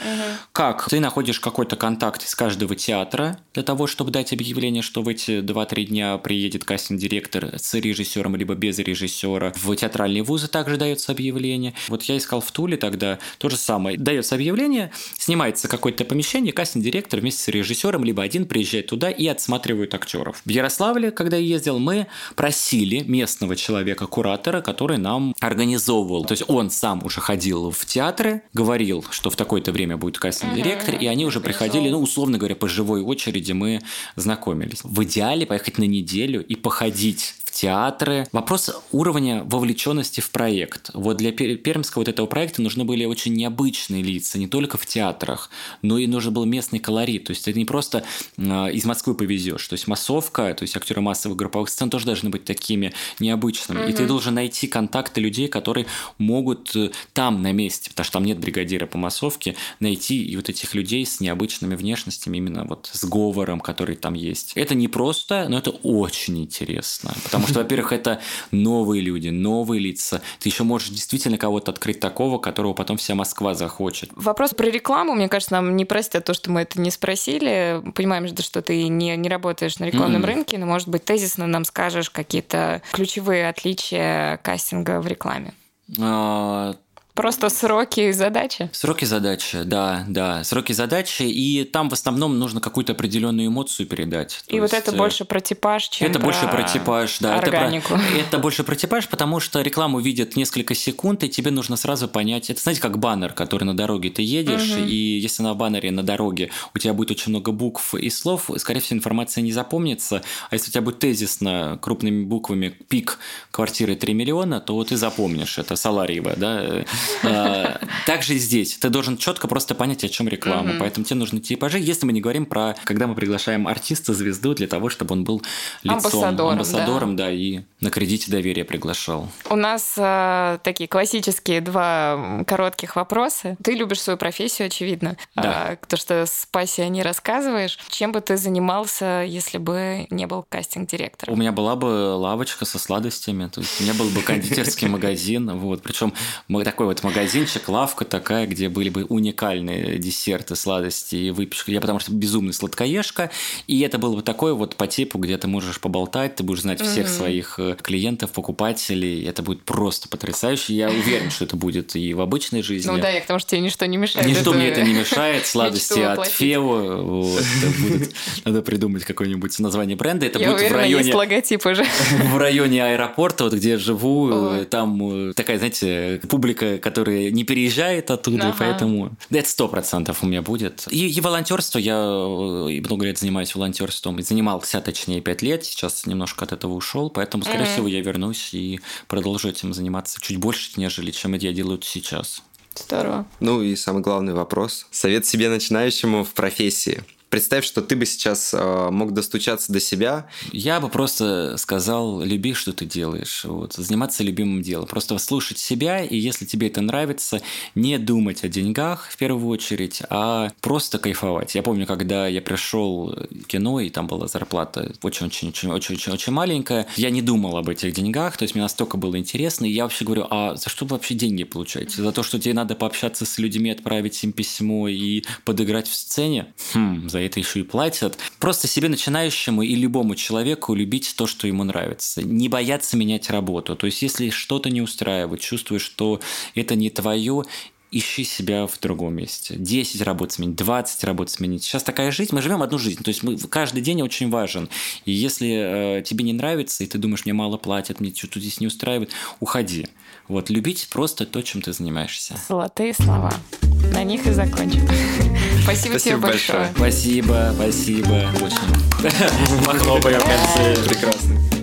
Как? Ты находишь какой-то контакт из каждого театра для того, чтобы дать объявление, что в эти 2-3 дня приедет кастинг-директор с режиссером, либо без режиссера. В театральные вузы также дается объявление. Вот я искал в Туле тогда то же самое. Дается объявление, снимается какое-то помещение, кастинг-директор вместе с режиссером, либо один приезжает туда и отсматривает рассматривают актеров. В Ярославле, когда я ездил, мы просили местного человека, куратора, который нам организовывал. То есть он сам уже ходил в театры, говорил, что в такое-то время будет кастинг-директор, и они уже приходили, ну, условно говоря, по живой очереди мы знакомились. В идеале поехать на неделю и походить театры. Вопрос уровня вовлеченности в проект. Вот для пермского вот этого проекта нужны были очень необычные лица, не только в театрах, но и нужен был местный колорит. То есть это не просто э, из Москвы повезешь. То есть массовка, то есть актеры массовых групповых сцен тоже должны быть такими необычными. Mm-hmm. И ты должен найти контакты людей, которые могут э, там на месте, потому что там нет бригадира по массовке, найти и вот этих людей с необычными внешностями, именно вот с говором, который там есть. Это не просто, но это очень интересно. Потому Потому что, во-первых, это новые люди, новые лица. Ты еще можешь действительно кого-то открыть такого, которого потом вся Москва захочет. Вопрос про рекламу, мне кажется, нам не простят то, что мы это не спросили. Понимаем же, что ты не, не работаешь на рекламном mm-hmm. рынке, но, может быть, тезисно нам скажешь какие-то ключевые отличия кастинга в рекламе. А, Просто сроки и задачи? Сроки задачи, да, да. Сроки задачи, и там в основном нужно какую-то определенную эмоцию передать. И То вот есть, это э, больше про типаж, чем Это про больше про типаж, да. Органику. Это, про, это больше про типаж, потому что рекламу видят несколько секунд, и тебе нужно сразу понять. Это, знаете, как баннер, который на дороге ты едешь, угу. и если на баннере на дороге у тебя будет очень много букв и слов, скорее всего, информация не запомнится. А если у тебя будет тезисно крупными буквами пик квартиры 3 миллиона, то ты запомнишь. Это Саларьево, да? А, также и здесь. Ты должен четко просто понять, о чем реклама. Поэтому тебе нужны типажи. Если мы не говорим про, когда мы приглашаем артиста, звезду, для того, чтобы он был лицом, амбассадором, амбассадором да. да, и на кредите доверия приглашал. У нас э, такие классические два коротких вопроса. Ты любишь свою профессию, очевидно. Да. А, то, что с пассиони рассказываешь. Чем бы ты занимался, если бы не был кастинг-директором? У меня была бы лавочка со сладостями, то есть у меня был бы кондитерский магазин, вот, причем такой вот магазинчик, лавка такая, где были бы уникальные десерты, сладости и выпечка. Я потому что безумный сладкоежка, и это было бы такое вот по типу, где ты можешь поболтать, ты будешь знать всех своих э, клиентов, покупателей. Это будет просто потрясающе. Я уверен, что это будет и в обычной жизни. Ну да, я к тому, что тебе ничто не мешает. Ничто мне это не мешает. Сладости от Фео. Вот, будет, надо придумать какое-нибудь название бренда. Это я будет уверена, в районе... есть логотип уже. В районе аэропорта, вот где я живу, там э, такая, знаете, публика, которая не переезжает оттуда, ага. поэтому... Да, это сто процентов у меня будет. И, и волонтерство. Я э, много лет занимаюсь волонтерством. И занимался, точнее, пять лет. Сейчас немножко от этого ушел, поэтому, скорее mm-hmm. всего, я вернусь и продолжу этим заниматься чуть больше, нежели чем я делаю сейчас. Здорово. Ну и самый главный вопрос. Совет себе начинающему в профессии. Представь, что ты бы сейчас э, мог достучаться до себя. Я бы просто сказал, люби, что ты делаешь. Вот, заниматься любимым делом. Просто слушать себя, и если тебе это нравится, не думать о деньгах в первую очередь, а просто кайфовать. Я помню, когда я пришел в кино, и там была зарплата очень-очень-очень-очень маленькая, я не думал об этих деньгах, то есть мне настолько было интересно, и я вообще говорю, а за что вы вообще деньги получаете? За то, что тебе надо пообщаться с людьми, отправить им письмо и подыграть в сцене? Хм, за это еще и платят. Просто себе начинающему и любому человеку любить то, что ему нравится. Не бояться менять работу. То есть, если что-то не устраивает, чувствуешь, что это не твое, ищи себя в другом месте. 10 работ сменить, 20 работ сменить. Сейчас такая жизнь, мы живем одну жизнь, то есть мы, каждый день очень важен. И если э, тебе не нравится, и ты думаешь, мне мало платят, мне что-то здесь не устраивает, уходи. Вот, любить просто то, чем ты занимаешься. Золотые слова. На них и закончим. Спасибо, тебе большое. Спасибо, спасибо. Очень. Похлопаем в конце. Прекрасно.